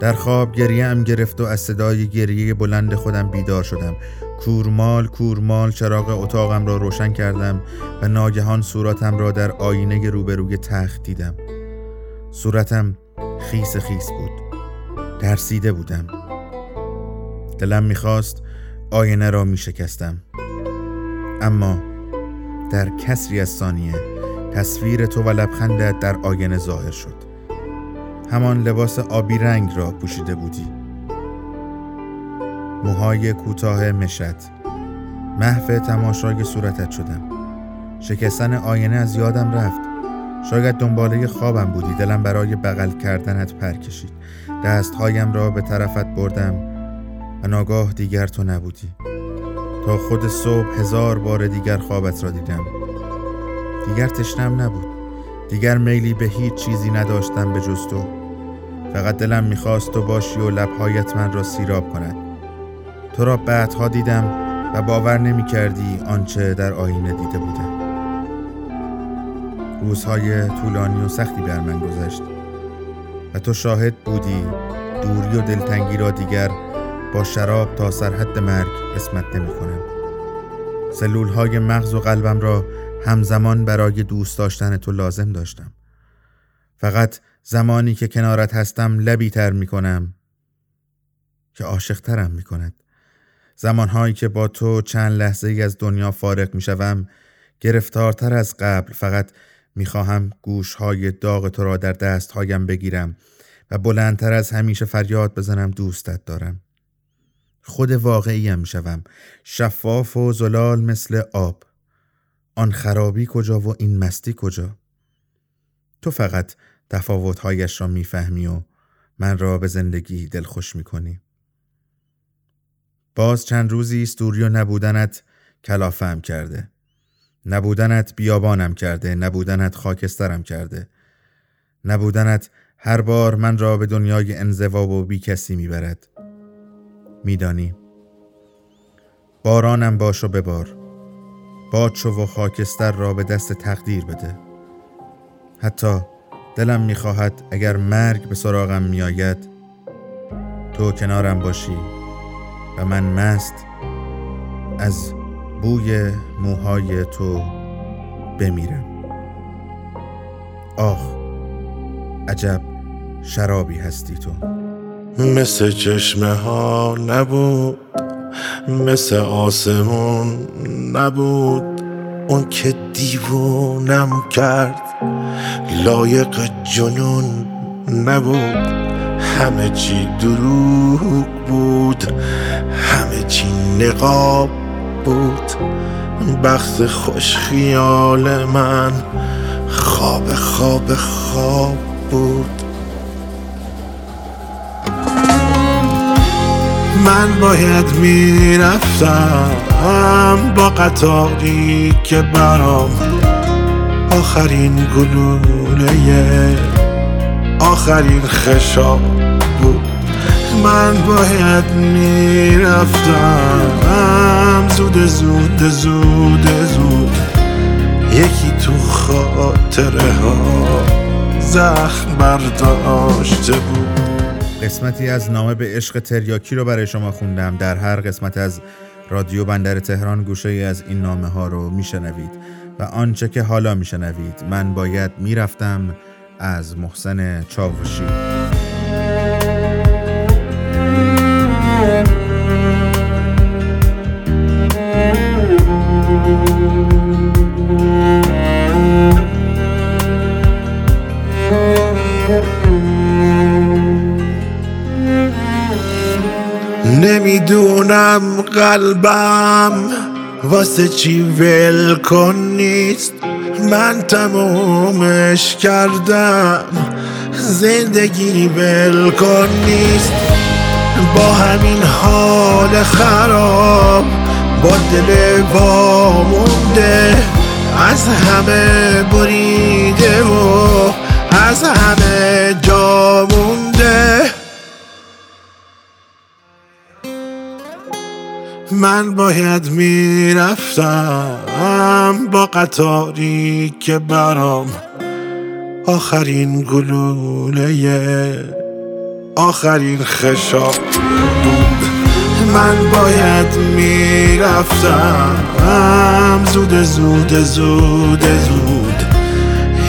در خواب گریه ام گرفت و از صدای گریه بلند خودم بیدار شدم. کورمال کورمال چراغ اتاقم را روشن کردم و ناگهان صورتم را در آینه روبروی تخت دیدم. صورتم خیس خیس بود. ترسیده بودم. دلم می‌خواست آینه را میشکستم. اما در کسری از ثانیه تصویر تو و لبخندت در آینه ظاهر شد. همان لباس آبی رنگ را پوشیده بودی. موهای کوتاه مشت محو تماشای صورتت شدم. شکستن آینه از یادم رفت. شاید دنباله خوابم بودی. دلم برای بغل کردنت پر کشید. دستهایم را به طرفت بردم و ناگاه دیگر تو نبودی. تا خود صبح هزار بار دیگر خوابت را دیدم. دیگر تشنم نبود. دیگر میلی به هیچ چیزی نداشتم به جز تو. فقط دلم می‌خواست تو باشی و لبهایت من را سیراب کند. تو را بعدها دیدم و باور نمی کردی آنچه در آینه دیده بودم. روزهای طولانی و سختی بر من گذشت و تو شاهد بودی دوری و دلتنگی را دیگر با شراب تا سرحد مرگ قسمت نمی کنم. سلول های مغز و قلبم را همزمان برای دوست داشتن تو لازم داشتم. فقط زمانی که کنارت هستم لبی تر می کنم که عاشق ترم می کند. زمانهایی که با تو چند لحظه ای از دنیا فارغ می شوم گرفتارتر از قبل فقط می خواهم گوش های داغ تو را در دست هایم بگیرم و بلندتر از همیشه فریاد بزنم دوستت دارم. خود واقعیم شوم شفاف و زلال مثل آب. آن خرابی کجا و این مستی کجا؟ تو فقط تفاوتهایش را می‌فهمی و من را به زندگی دلخوش می‌کنی. باز چند روزی است نبودنت کلافم کرده. نبودنت بیابانم کرده نبودنت خاکسترم کرده. نبودنت هر بار من را به دنیای انزواب و بی کسی می‌برد. میدانی؟ بارانم باش و ببار. باد شو و خاکستر را به دست تقدیر بده. حتی دلم می‌خواهد اگر مرگ به سراغم میآید تو کنارم باشی و من مست از بوی موهای تو بمیرم. آخ عجب شرابی هستی تو. مثل چشمه ها نبود مثل آسمون نبود. اون که دیوونم کرد لایق جنون نبود. همه چی دروغ بود همه چی نقاب بود. بخت خوش خیال من خواب خواب خواب بود. من باید می‌رفتم با قطاری که برام آخرین گلوله آخرین خشاب بود. من باید می‌رفتم. زود زود زود زود. یکی تو خاطره ها زخم برداشته بود. قسمتی از نامه به عشق تریاکی رو برای شما خوندم. در هر قسمت از رادیو بندر تهران گوشه ای از این نامه ها رو میشنوید و آنچه که حالا میشنوید. من باید می‌رفتم از محسن چاوشی. نمی‌دونم قلبم واسه چی ول کن نیست. من تمومش کردم. زندگی ول کن نیست. با همین حال خراب با دل وامونده از همه بریده و از همه جا من باید می‌رفتم با قطاری که برام آخرین گلوله آخرین خشاب بود. من باید می‌رفتم زود زود زود زود.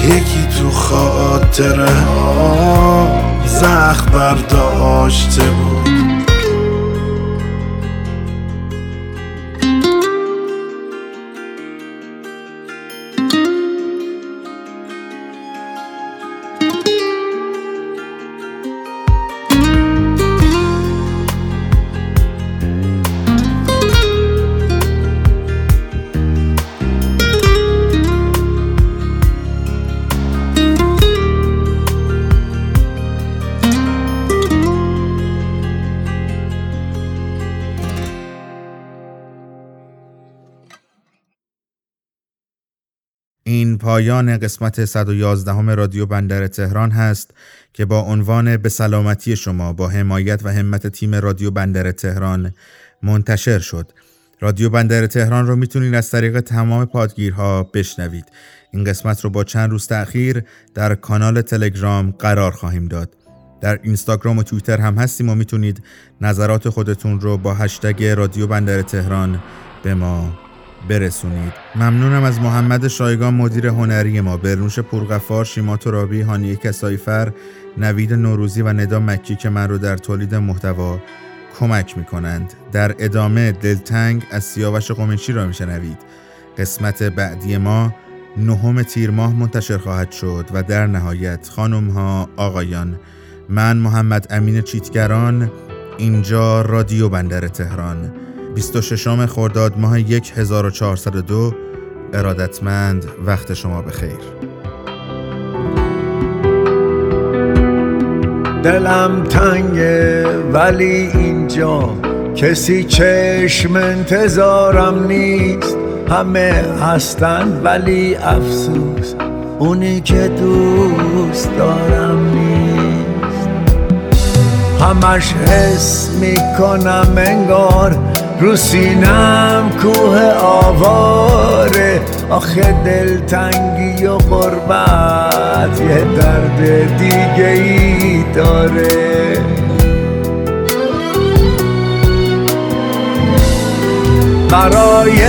یکی تو خاطره ها زخم برداشته بود. پایان قسمت 111 رادیو بندر تهران هست که با عنوان به سلامتی شما با حمایت و همت تیم رادیو بندر تهران منتشر شد. رادیو بندر تهران رو می‌تونید از طریق تمام پادگیرها بشنوید. این قسمت رو با چند روز تأخیر در کانال تلگرام قرار خواهیم داد. در اینستاگرام و توییتر هم هستیم و می‌تونید نظرات خودتون رو با هشتگ رادیو بندر تهران به ما برسونید. ممنونم از محمد شایگان مدیر هنری ما. برنوش پرغفار شیما ترابی هانیه کسایفر نوید نوروزی و ندا مکی که من رو در تولید محتوا کمک می‌کنند. در ادامه دلتنگ از سیاوش قمشی را میشنوید. قسمت بعدی ما نهم تیر ماه منتشر خواهد شد و در نهایت خانم ها آقایان من محمد امین چیتگران اینجا رادیو بندر تهران. 26 خرداد ماه 1402 ارادتمند وقت شما بخیر. دلم تنگه ولی اینجا کسی چشم انتظارم نیست. همه هستن ولی افسوس اونی که دوست دارم نیست. همش حس می‌کنم انگار رو سینم کوه آواره. آخه دلتنگی و غربت یه درد دیگه ای داره. برای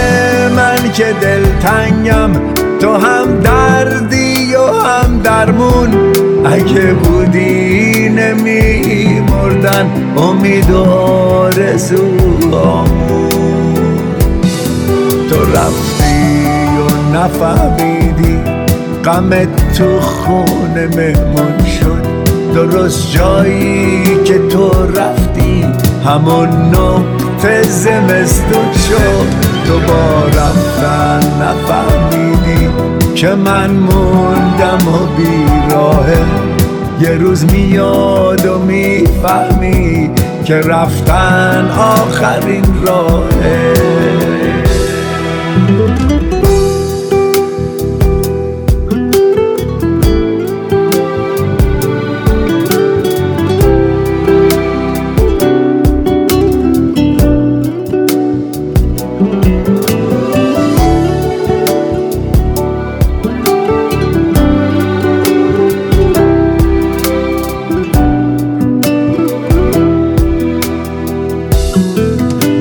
من که دلتنگم تو هم دردی و هم درمون. اگه بودی نمی مردن امید و آرزوامون تو رفتی و نفهمیدی. غمت تو خونه مهمون شد. درست جایی که تو رفتی. همون نقطه زمستون شد. تو با رفتن نفهمیدی که من موندم و بیراهه. یه روز میاد و می‌فهمی که رفتن آخرین راهه.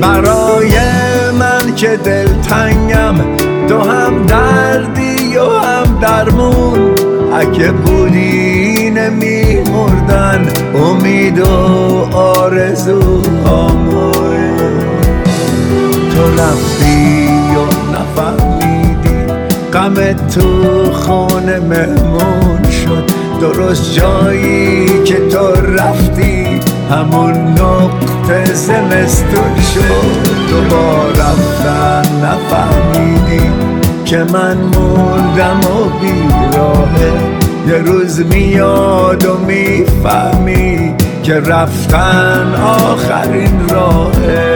برای من که دلتنگم تو هم دردی و هم درمون. اگه بودی نمی مردن امید و آرزو تو رفتی و نفهمیدی غم تو خانه مهمون شد. درست جایی که تو رفتی همون نقطه زمستون شد تو با رفتن نفهمیدی که من موندم و بیراهه. یه روز میاد و می‌فهمی که رفتن آخرین راهه.